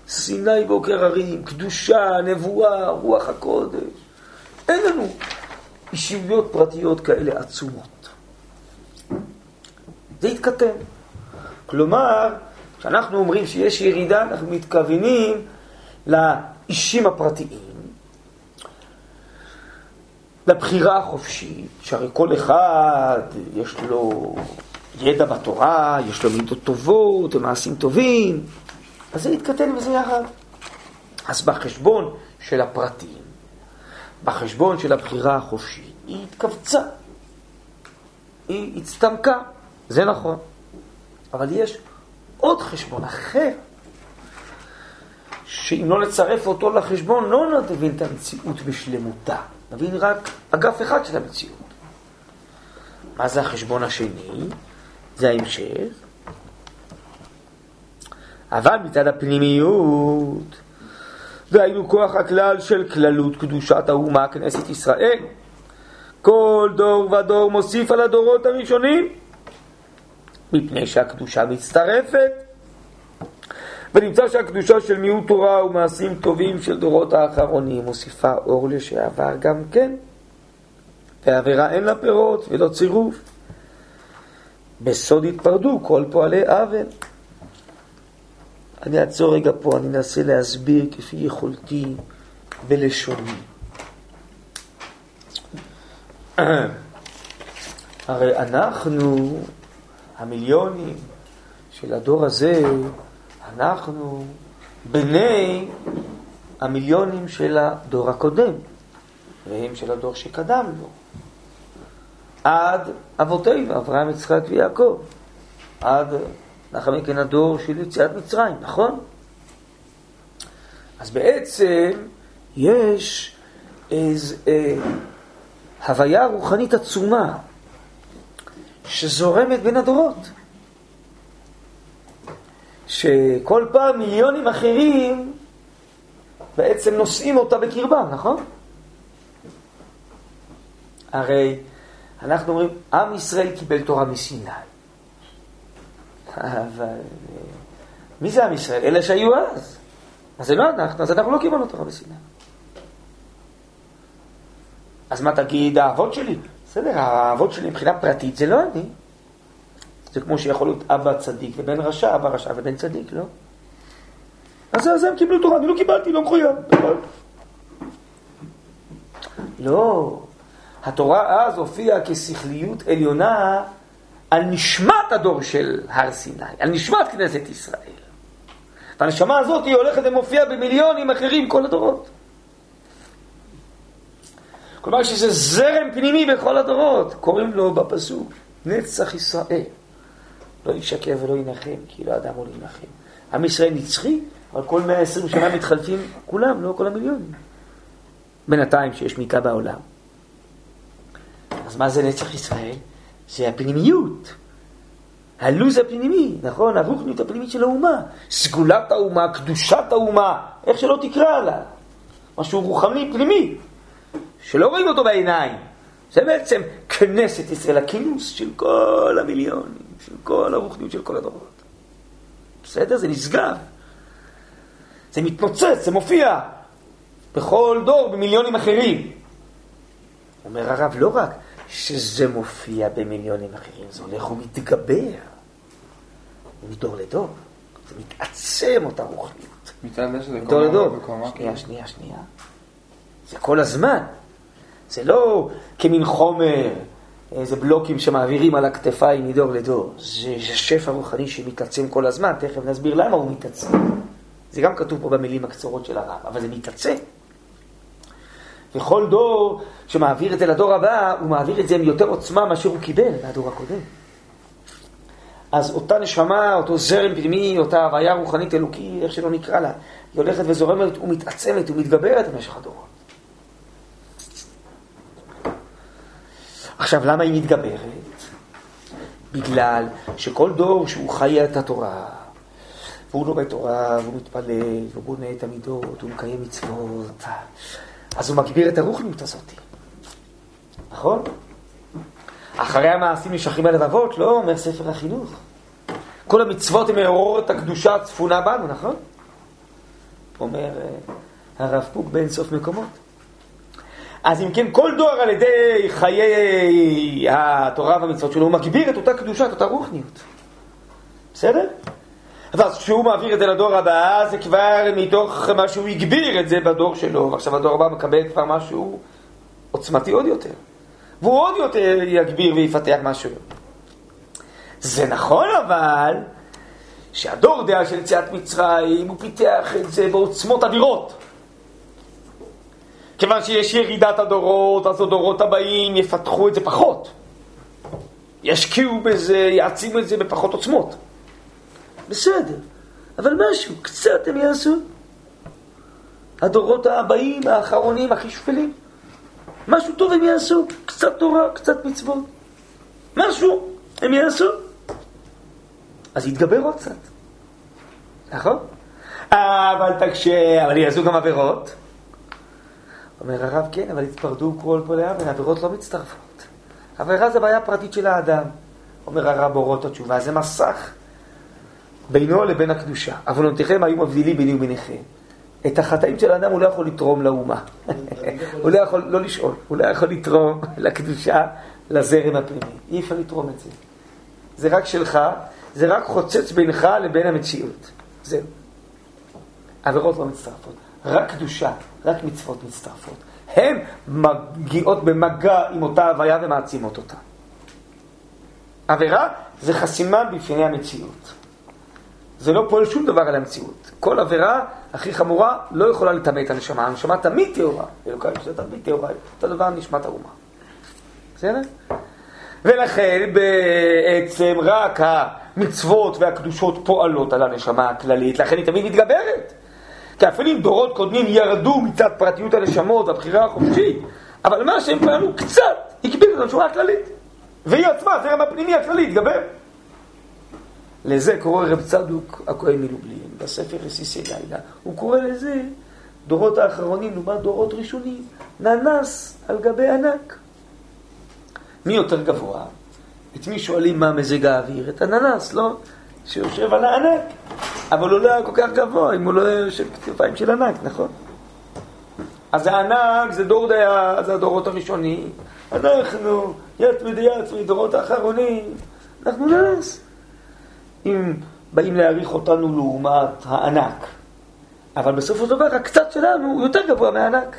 סיני בוקר הרים, קדושה, נבואה, רוח הקודש. אין לנו אישיויות פרטיות כאלה עצומות. זה התקטן. כלומר, כשאנחנו אומרים שיש ירידה, אנחנו מתכוונים לאישים הפרטיים, לבחירה החופשית, שהרי כל אחד יש לו ידע בתורה, יש לו מידות טובות ומעשים טובים, אז זה יתקטן וזה ירד. אז בחשבון של הפרטים, בחשבון של הבחירה החופשית, היא התכווצה, היא הצטמקה, זה נכון. אבל יש עוד חשבון אחר, שאם לא נצרף אותו לחשבון, לא נבין את המציאות בשלמותה, נבין רק אגף אחד של המציאות. מה זה החשבון השני? זה ההמשך. אבל מצד הפנימיות, והיינו כוח הכלל של כללות קדושת האומה, כנסת ישראל. כל דור ודור מוסיף על הדורות הראשונים, מפני שהקדושה מצטרפת. ונמצא שהקדושה של מיעוט תורה ומעשים טובים של דורות האחרונים מוסיפה אור לשעבר גם כן. ועבירה אין לה פירות ולא צירוף. בסוד התפרדו כל פועלי עוול. אני אעצור רגע פה, אני אנסה להסביר כפי יכולתי בלשוני. הרי אנחנו, המיליונים של הדור הזה, אנחנו בני המיליונים של הדור הקודם, והם של הדור שקדם לו. עד אבותינו, אברהם, יצחק ויעקב. עד לאחר מכן הדור של יציאת מצרים, נכון? אז בעצם יש איזו אה, הוויה רוחנית עצומה שזורמת בין הדורות. שכל פעם מיליונים אחרים בעצם נושאים אותה בקרבם, נכון? הרי אנחנו אומרים, עם ישראל קיבל תורה מסיני. אבל מי זה עם ישראל? אלה שהיו אז. אז זה לא אנחנו, אז אנחנו לא קיבלנו תורה מסיני. אז מה תגיד, האבות שלי? בסדר, האבות שלי מבחינה פרטית זה לא אני. זה כמו שיכול להיות אבא צדיק ובן רשע, אבא רשע ובן צדיק, לא? אז זה הם קיבלו תורה, אני לא קיבלתי, לא מחויב. לא, התורה אז הופיעה כשכליות עליונה על נשמת הדור של הר סיני, על נשמת כנסת ישראל. והנשמה הזאת היא הולכת ומופיעה במיליונים אחרים כל הדורות. כלומר שזה זרם פנימי בכל הדורות, קוראים לו בפסוק נצח ישראל. לא ישקר ולא ינחם, כי לא אדם הוא להנחם. עם ישראל נצחי, אבל כל 120 שנה מתחלפים כולם, לא כל המיליונים. בינתיים שיש מיתה בעולם. אז מה זה נצח ישראל? זה הפנימיות. הלוז הפנימי, נכון? הרוחניות הפנימית של האומה. סגולת האומה, קדושת האומה, איך שלא תקרא לה. משהו רוחני פנימי, שלא רואים אותו בעיניים. זה בעצם כנסת ישראל, הכינוס של כל המיליונים, של כל הרוחניות של כל הדורות. בסדר? זה נשגב. זה מתנוצץ, זה מופיע בכל דור, במיליונים אחרים. אומר הרב, לא רק שזה מופיע במיליונים אחרים, זה הולך ומתגבר מדור לדור. זה מתעצם אותה רוחניות. מצד זה שזה מדור לדור. שנייה, שנייה, שנייה. זה כל הזמן. זה לא כמין חומר, איזה בלוקים שמעבירים על הכתפיים מדור לדור. זה שפע רוחני שמתעצם כל הזמן, תכף נסביר למה הוא מתעצם. זה גם כתוב פה במילים הקצרות של הרב, אבל זה מתעצם. וכל דור שמעביר את זה לדור הבא, הוא מעביר את זה עם יותר עוצמה מאשר הוא קיבל מהדור הקודם. אז אותה נשמה, אותו זרם פנימי, אותה הוויה רוחנית אלוקי, איך שלא נקרא לה, היא הולכת וזורמת ומתעצמת ומתגברת במשך הדורות. עכשיו, למה היא מתגברת? בגלל שכל דור שהוא חי את התורה, והוא לומד תורה, והוא מתפלל, והוא בונה את המידות, והוא מקיים מצוות, אז הוא מגביר את הרוחניות הזאת. נכון? אחרי המעשים נשארים הלבבות, לא אומר ספר החינוך. כל המצוות הן מעוררות הקדושה הצפונה בנו, נכון? אומר אה, הרב קוק באינסוף מקומות. אז אם כן, כל דור על ידי חיי התורה והמצוות שלו, הוא מגביר את אותה קדושה, את אותה רוחניות. בסדר? ואז כשהוא מעביר את זה לדור הבא, זה כבר מתוך מה שהוא הגביר את זה בדור שלו, ועכשיו הדור הבא מקבל כבר משהו עוצמתי עוד יותר. והוא עוד יותר יגביר ויפתח משהו. זה נכון אבל, שהדור דעה של יציאת מצרים, הוא פיתח את זה בעוצמות אדירות. כיוון שיש ירידת הדורות, אז הדורות הבאים יפתחו את זה פחות. ישקיעו בזה, יעצימו את זה בפחות עוצמות. בסדר, אבל משהו, קצת הם יעשו. הדורות הבאים, האחרונים, הכי שפלים. משהו טוב הם יעשו, קצת תורה, קצת מצוות. משהו הם יעשו. אז יתגבר עוד קצת. נכון? אבל תקשה, אבל יעשו גם עבירות. אומר הרב, כן, אבל התפרדו כל פועלי עוול, עבירות לא מצטרפות. עבירה זה בעיה פרטית של האדם. אומר הרב אורות התשובה, זה מסך בינו לבין הקדושה. עוונותיכם היו מבדילים ביני וביניכם. את החטאים של האדם הוא לא יכול לתרום לאומה. הוא לא יכול, לא לשאול, הוא לא יכול לתרום לקדושה, לזרם הפנימי. אי אפשר לתרום את זה. זה רק שלך, זה רק חוצץ בינך לבין המציאות. זהו. עבירות לא מצטרפות. רק קדושה, רק מצוות מצטרפות. הן מגיעות במגע עם אותה הוויה ומעצימות אותה. עבירה זה חסימה בפני המציאות. זה לא פועל שום דבר על המציאות. כל עבירה הכי חמורה לא יכולה לטמא את הנשמה. הנשמה תמיד טהורה. אלוקיי זה תמיד טהורה. אותו דבר נשמת האומה. בסדר? ולכן בעצם רק המצוות והקדושות פועלות על הנשמה הכללית, לכן היא תמיד מתגברת. כי אפילו אם דורות קודמים ירדו מצד פרטיות הנשמות והבחירה החופשית, אבל מה שהם פעלו קצת הגביר את הנשמה הכללית. והיא עצמה, הזרם הפנימי הכללי, התגבר. לזה קורא רב צדוק הכהן מלובלין, בספר רסיסי לילה. הוא קורא לזה דורות האחרונים לעומת דורות ראשונים, ננס על גבי ענק. מי יותר גבוה? את מי שואלים מה מזג האוויר? את הננס, לא? שיושב על הענק, אבל הוא לא היה כל כך גבוה אם הוא לא יושב כתפיים של ענק, נכון? אז הענק זה דור דעה, זה הדורות הראשונים. אנחנו, יד ודיית ודורות האחרונים, אנחנו נס. אם באים להעריך אותנו לעומת הענק, אבל בסופו של דבר הקצת שלנו הוא יותר גבוה מהענק,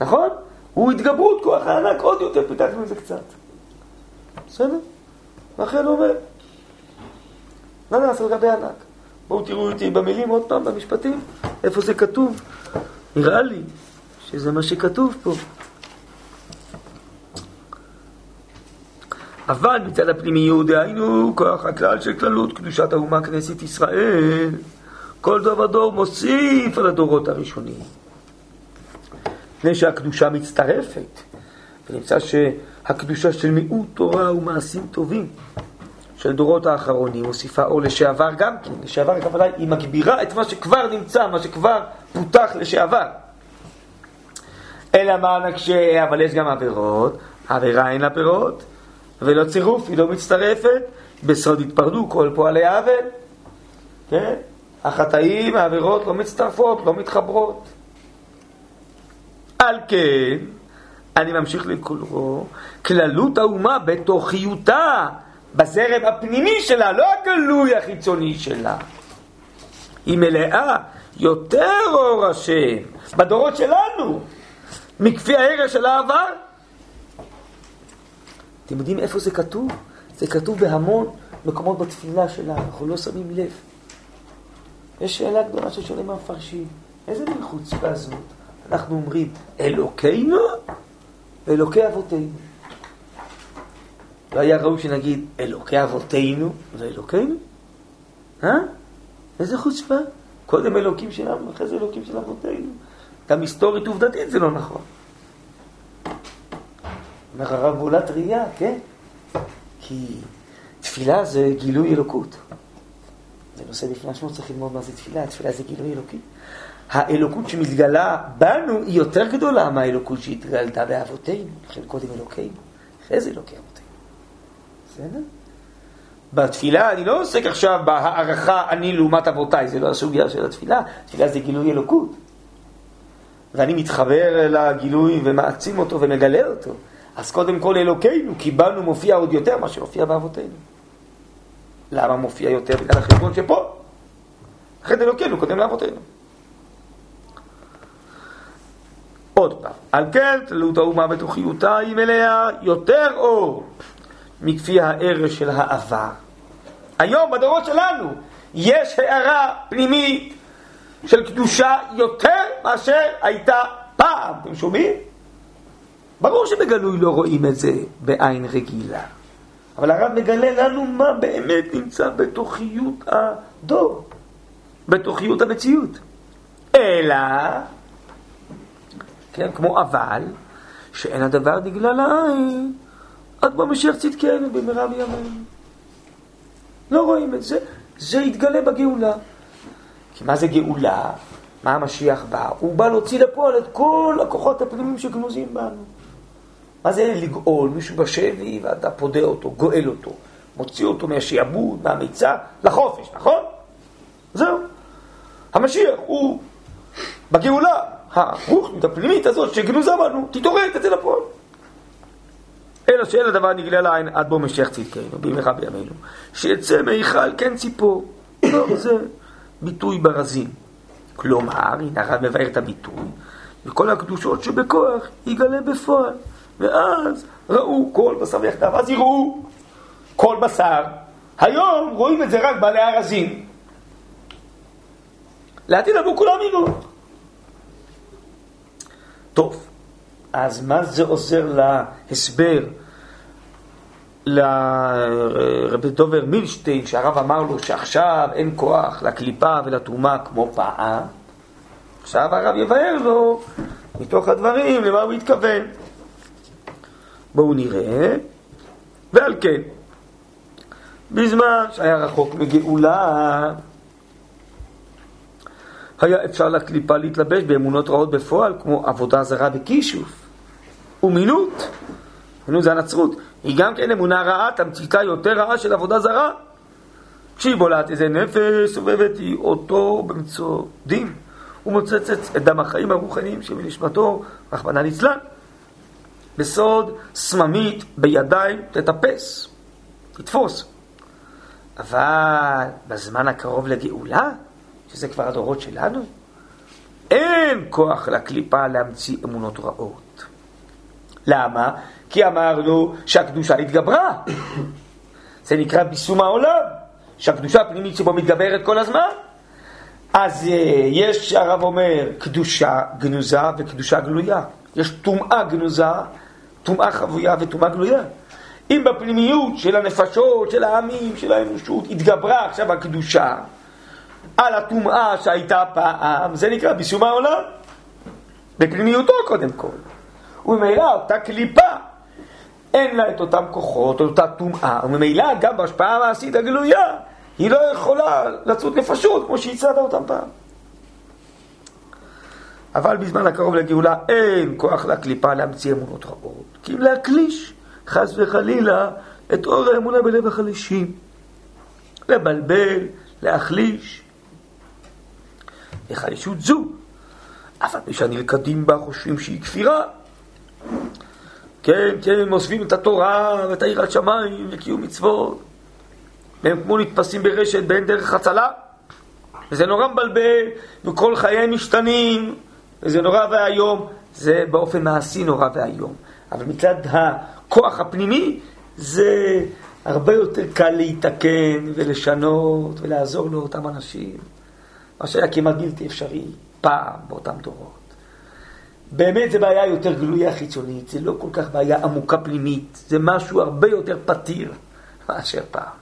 נכון? הוא התגברות כוח הענק עוד יותר, פיתחנו את זה קצת. בסדר? לכן הוא אומר, מה נעשה לגבי ענק? בואו תראו אותי במילים עוד פעם, במשפטים, איפה זה כתוב. נראה לי שזה מה שכתוב פה. אבל מצד הפנימיות, דהיינו כוח הכלל של כללות קדושת האומה כנסת ישראל, כל דור ודור מוסיף על הדורות הראשונים. מפני שהקדושה מצטרפת, ונמצא שהקדושה של מיעוט תורה ומעשים טובים של דורות האחרונים מוסיפה אור לשעבר גם כן, לשעבר הכוונה היא מגבירה את מה שכבר נמצא, מה שכבר פותח לשעבר. אלא מה נקשה, אבל יש גם עבירות, עבירה אין לה פירות, ולא צירוף, היא לא מצטרפת, בסוד התפרדו כל פועלי עוול, כן? החטאים, העבירות לא מצטרפות, לא מתחברות. על כן, אני ממשיך לקרוא, כללות האומה בתוכיותה, בזרם הפנימי שלה, לא הגלוי החיצוני שלה. היא מלאה יותר אור השם, בדורות שלנו, מכפי הערך של העבר. אתם יודעים איפה זה כתוב? זה כתוב בהמון מקומות בתפילה שלנו, אנחנו לא שמים לב. יש שאלה גדולה ששואלים המפרשים, איזה מין חוצפה זאת? אנחנו אומרים, אלוקינו, אלוקי אבותינו. לא היה ראוי שנגיד אלוקי אבותינו ואלוקינו? אה? איזה חוצפה? קודם אלוקים שלנו, אחרי זה אלוקים של אבותינו. גם היסטורית עובדתית זה לא נכון. אומר הרב בולת ראייה, כן? כי תפילה זה גילוי אלוקות. זה נושא בפני עצמו, צריך ללמוד מה זה תפילה, תפילה זה גילוי אלוקי. האלוקות שמתגלה בנו היא יותר גדולה מהאלוקות שהתגלתה באבותינו, לכן קודם אלוקינו, אחרי זה אלוקי אבותינו. בסדר? בתפילה אני לא עוסק עכשיו בהערכה אני לעומת אבותיי, זה לא הסוגיה של התפילה, תפילה זה גילוי אלוקות. ואני מתחבר לגילוי ומעצים אותו ומגלה אותו. אז קודם כל אלוקינו, כי בנו מופיע עוד יותר מה שמופיע באבותינו. למה מופיע יותר? בגלל החשבון שפה. לכן אלוקינו קודם לאבותינו. עוד פעם, על כן תלות האומה בתוכיותה היא מלאה יותר אור מכפי הערש של העבר. היום בדורות שלנו יש הערה פנימית של קדושה יותר מאשר הייתה פעם. אתם שומעים? ברור שבגלוי לא רואים את זה בעין רגילה. אבל הרב מגלה לנו מה באמת נמצא בתוכיות הדור, בתוכיות המציאות. אלא, כן, כמו אבל, שאין הדבר נגלה לעין, עד במשיח צדקנו במהרה בימינו. לא רואים את זה, זה יתגלה בגאולה. כי מה זה גאולה? מה המשיח בא? הוא בא להוציא לפועל את כל הכוחות הפנימיים שגנוזים בנו. מה זה לגאול? מישהו בשבי ואתה פודה אותו, גואל אותו, מוציא אותו מהשעבוד, מהמיצה, לחופש, נכון? זהו. המשיח הוא בגאולה, הרוחנית הפנימית הזאת שגנוזה בנו, תתעורר, תצא לפועל. אלא שאין הדבר נגלה לעין עד בו משיח צדקנו, במהרה בימינו. שיצא מיכל כן ציפור. לא, זה ביטוי ברזים. כלומר, הנה הרב מבאר את הביטוי, וכל הקדושות שבכוח יגלה בפועל. ואז ראו כל בשר ויחדיו, אז יראו כל בשר. היום רואים את זה רק בעלי ארזים. לעתיד עבור כולם יראו. טוב, אז מה זה עוזר להסבר לרבי דובר מילשטיין, שהרב אמר לו שעכשיו אין כוח לקליפה ולתרומה כמו פעם? עכשיו הרב יבהר לו מתוך הדברים למה הוא התכוון. בואו נראה. ועל כן, בזמן שהיה רחוק מגאולה, היה אפשר לקליפה להתלבש באמונות רעות בפועל, כמו עבודה זרה בכישוף, ומינות, מינות זה הנצרות, היא גם כן אמונה רעה, תמציתה יותר רעה של עבודה זרה. כשהיא בולעת איזה נפש, סובבת היא אותו במצוא דין, ומוצצת את דם החיים הרוחניים שבנשמתו, רחמנא ליצלן. בסוד סממית בידיים תטפס, תתפוס. אבל בזמן הקרוב לגאולה, שזה כבר הדורות שלנו, אין כוח לקליפה להמציא אמונות רעות. למה? כי אמרנו שהקדושה התגברה. זה נקרא ביסום העולם, שהקדושה הפנימית שבו מתגברת כל הזמן. אז אה, יש, הרב אומר, קדושה גנוזה וקדושה גלויה. יש טומאה גנוזה טומאה חבויה וטומאה גלויה. אם בפנימיות של הנפשות, של העמים, של האנושות, התגברה עכשיו הקדושה על הטומאה שהייתה פעם, זה נקרא ביסום העולם. בפנימיותו קודם כל. וממילא אותה קליפה, אין לה את אותם כוחות, אותה טומאה, וממילא גם בהשפעה המעשית הגלויה, היא לא יכולה לצוד נפשות כמו שהצעת אותם פעם. אבל בזמן הקרוב לגאולה אין כוח לקליפה להמציא אמונות רבות. כי אם להקליש, חס וחלילה, את אור האמונה בלב החלישים. לבלבל, להחליש. וחלישות זו, אף על פי שהנלכדים בה חושבים שהיא כפירה. כן, כן, הם אוספים את התורה ואת היראת שמיים וקיום מצוות. והם כמו נתפסים ברשת באין דרך הצלה. וזה נורא מבלבל, וכל חייהם משתנים, וזה נורא ואיום, זה באופן מעשי נורא ואיום. אבל מצד הכוח הפנימי, זה הרבה יותר קל להתקן ולשנות ולעזור לאותם אנשים, מה שהיה כמעט בלתי אפשרי פעם באותם דורות. באמת זה בעיה יותר גלויה חיצונית, זה לא כל כך בעיה עמוקה פנימית, זה משהו הרבה יותר פתיר מאשר פעם.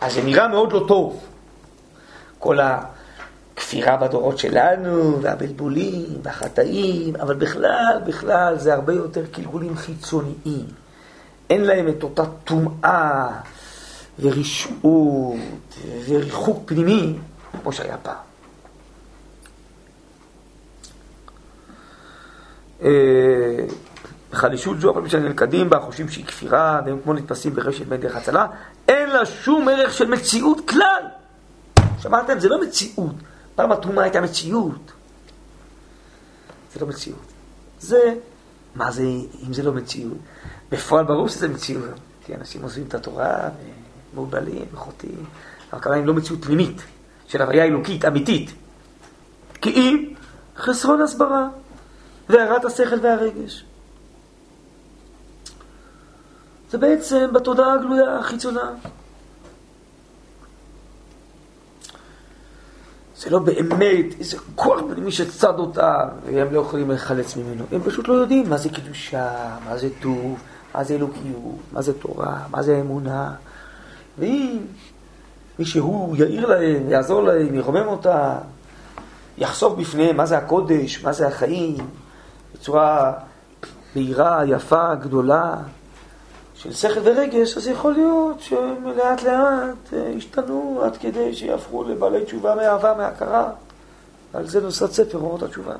אז זה נראה מאוד לא טוב. כל הכפירה בדורות שלנו, והבלבולים, והחטאים, אבל בכלל, בכלל, זה הרבה יותר קלקולים חיצוניים. אין להם את אותה טומאה ורשעות וריחוק פנימי כמו שהיה פעם. בחלישות זו, אבל משנה נלכדים בה, חושבים שהיא כפירה, והם כמו נתפסים ברשת בין דרך הצלה, אין לה שום ערך של מציאות כלל. שמעתם? זה לא מציאות. פעם התרומה הייתה מציאות. זה לא מציאות. זה, מה זה אם זה לא מציאות? בפועל ברור שזה מציאות, כי אנשים עוזבים את התורה ומוגבלים וחוטאים, אבל כמובן לא מציאות פנימית, של הוויה אלוקית, אמיתית. כי אם חסרון הסברה והערת השכל והרגש. זה בעצם בתודעה הגלויה החיצונה. זה לא באמת איזה כוח פנימי שצד אותה, והם לא יכולים להיחלץ ממנו. הם פשוט לא יודעים מה זה קדושה, מה זה טוב, מה זה אלוקיות, מה זה תורה, מה זה אמונה. ואם מישהו יעיר להם, יעזור להם, ירומם אותה, יחשוף בפניהם מה זה הקודש, מה זה החיים, בצורה בהירה, יפה, גדולה, של שכל ורגש, אז יכול להיות שהם לאט לאט אה, ישתנו עד כדי שיהפכו לבעלי תשובה מאהבה, מהכרה. על זה נוסד ספר אורות התשובה.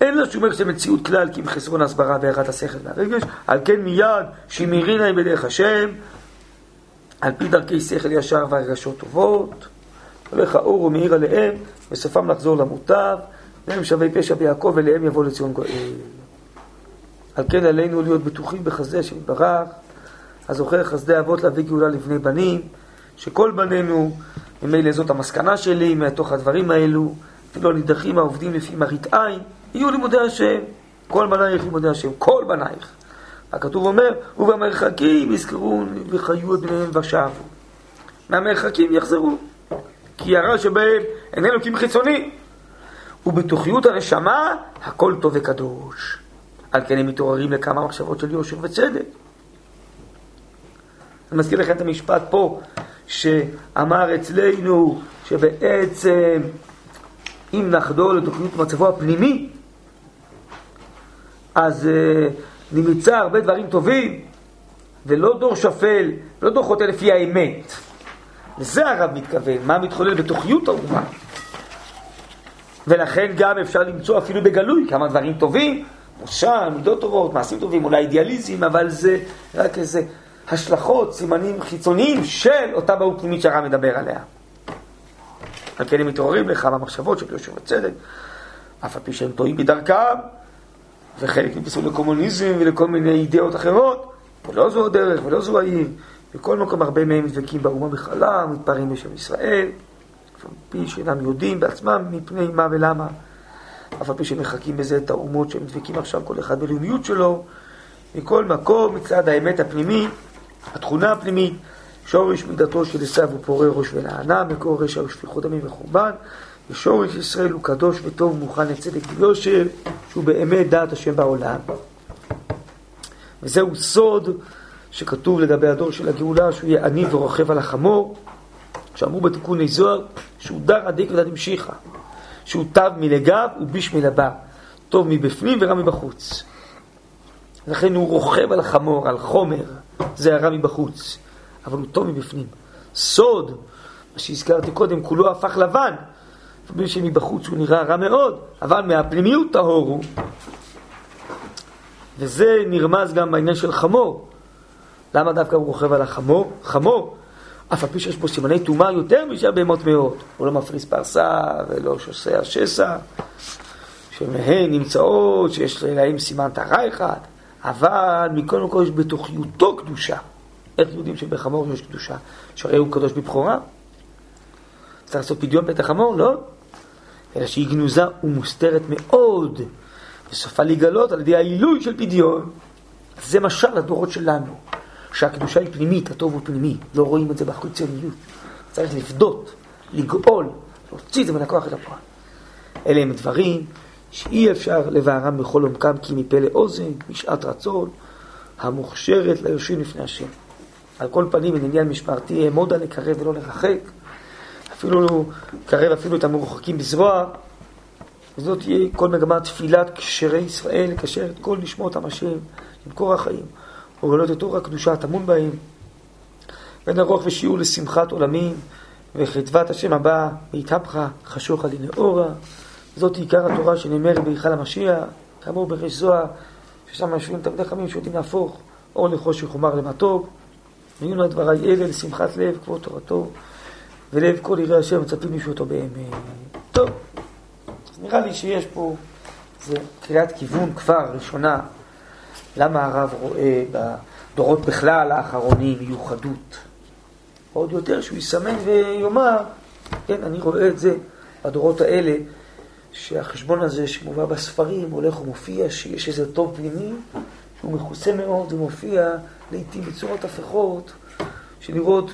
אין לה שום ערך מציאות כלל, כי אם חסרון ההסברה והערת השכל והרגש, על כן מיד שמירין להם בדרך השם, על פי דרכי שכל ישר והרגשות טובות, הולך האור ומאיר עליהם, וסופם לחזור למוטב, והם שווה פשע ביעקב, ואליהם יבוא לציון גואל. על כן עלינו להיות בטוחים בחסדי השם יתברך, הזוכר חסדי אבות להביא גאולה לבני בנים, שכל בנינו, ממילא זאת המסקנה שלי מתוך הדברים האלו, אפילו הנידחים העובדים לפי מראית עין, יהיו לימודי השם. כל בנייך לימודי השם, כל בנייך. הכתוב אומר, ובמרחקים יזכרו וחיו את בניהם ושבו. מהמרחקים יחזרו. כי הרע שבהם איננו אלוקים חיצוני. ובתוכיות הנשמה הכל טוב וקדוש. על כן הם מתעוררים לכמה מחשבות של יושר וצדק. אני מזכיר לכם את המשפט פה, שאמר אצלנו שבעצם אם נחדור לתוכנית מצבו הפנימי, אז uh, נמצא הרבה דברים טובים, ולא דור שפל, לא דור חוטא לפי האמת. לזה הרב מתכוון, מה מתחולל בתוכיות האומה. ולכן גם אפשר למצוא אפילו בגלוי כמה דברים טובים, מוסר, מידות טובות, מעשים טובים, אולי אידיאליזם, אבל זה רק איזה השלכות, סימנים חיצוניים של אותה מהות פנימית שהרב מדבר עליה. על כן הם מתעוררים לכמה מחשבות של יושר וצדק, אף על פי שהם טועים בדרכם, וחלק נכנסו לקומוניזם ולכל מיני אידאות אחרות, ולא זו הדרך ולא זו העיר. בכל מקום הרבה מהם דבקים באומה בכללה, מתפרעים בשם ישראל, אף על פי שאינם יודעים בעצמם מפני מה ולמה. אף על פי שמחקים בזה את האומות שהם דבקים עכשיו כל אחד בלאומיות שלו, מכל מקום מצד האמת הפנימית, התכונה הפנימית, שורש מידתו של עשיו הוא פורה ראש ונענה, מקור רשע ושפיכות דמים וחורבן, ושורש ישראל הוא קדוש וטוב מוכן לצדק ויושר, שהוא באמת דעת השם בעולם. וזהו סוד שכתוב לגבי הדור של הגאולה, שהוא יהיה עני ורוכב על החמור, שאמרו בתיקוני זוהר, שהוא דר עדיק ודד המשיכה, שהוא תו מלגב וביש מלבה, טוב מבפנים ורע מבחוץ. לכן הוא רוכב על החמור, על חומר, זה הרע מבחוץ, אבל הוא טוב מבפנים. סוד, מה שהזכרתי קודם, כולו הפך לבן, אפילו שמבחוץ הוא נראה רע מאוד, אבל מהפנימיות טהור הוא. וזה נרמז גם בעניין של חמור. למה דווקא הוא רוכב על החמור? חמור, אף על פי שיש בו סימני טומאה יותר משל בהמות מאוד. הוא לא מפריס פרסה ולא שוסע שסע, שמהן נמצאות, שיש להם סימן טהרה אחד, אבל מכל מקום יש בתוכיותו קדושה. איך יודעים שבחמור יש קדושה? שהרי הוא קדוש בבכורה? צריך לעשות פדיון בית החמור? לא. אלא שהיא גנוזה ומוסתרת מאוד, וסופה להיגלות על ידי העילוי של פדיון. זה משל לדורות שלנו, שהקדושה היא פנימית, הטוב הוא פנימי, לא רואים את זה בחיצוניות. צריך לפדות, לגאול, להוציא את זה מן הכוח אל הפועל. אלה הם דברים שאי אפשר לבארם בכל עומקם כי מפה לאוזן, משעת רצון, המוכשרת ליושבים לפני השם. על כל פנים, עניין משמרתי, אעמודה לקרב ולא לרחק. אפילו לא קרב אפילו את המרוחקים בזרוע. וזאת תהיה כל מגמת תפילת קשרי ישראל, לקשר את כל נשמות עם השם, עם כל החיים, ולגלות את אור הקדושה הטמון בהם. בין ארוך ושיעור לשמחת עולמים, וחדבת השם הבא, והתהפכה חשוך עלי נאורה. זאת עיקר התורה שנאמרת בהיכל המשיח, כאמור בריש זוהר, ששם יושבים תלמידי חכמים שיודעים להפוך אור לחושך ומר למתוק. ויהיו לה דברי אלה לשמחת לב, כבוד תורתו, ולב כל יראי השם מצפים לשמוע אותו באמת. טוב, נראה לי שיש פה, זה קריאת כיוון כבר ראשונה, למה הרב רואה בדורות בכלל האחרונים מיוחדות. עוד יותר שהוא יסמן ויאמר, כן, אני רואה את זה בדורות האלה, שהחשבון הזה שמובא בספרים הולך ומופיע, שיש איזה טוב פנימי, שהוא מכוסה מאוד ומופיע לעיתים בצורות הפכות, שנראות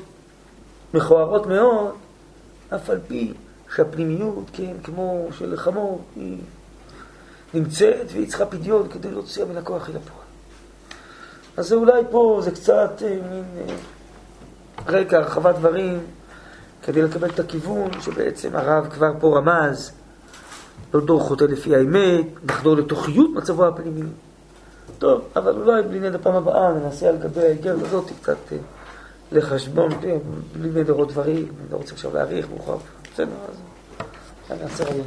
מכוערות מאוד, אף על פי שהפנימיות, כן, כמו של חמור, היא נמצאת והיא צריכה פדיון כדי להוציא מן הכוח אל הפועל. אז זה אולי פה, זה קצת אה, מין אה, רקע, הרחבת דברים, כדי לקבל את הכיוון שבעצם הרב כבר פה רמז, לא דור חוטא לפי האמת, לחדור לתוכיות מצבו הפנימי. טוב, אבל אולי בלי נדע פעם הבאה ננסה על גבי האיגרת הזאת קצת אה, לחשבון, בלי נדר עוד דברים, אני לא רוצה עכשיו להאריך מאוחר. בסדר, אז אני אעשה היום.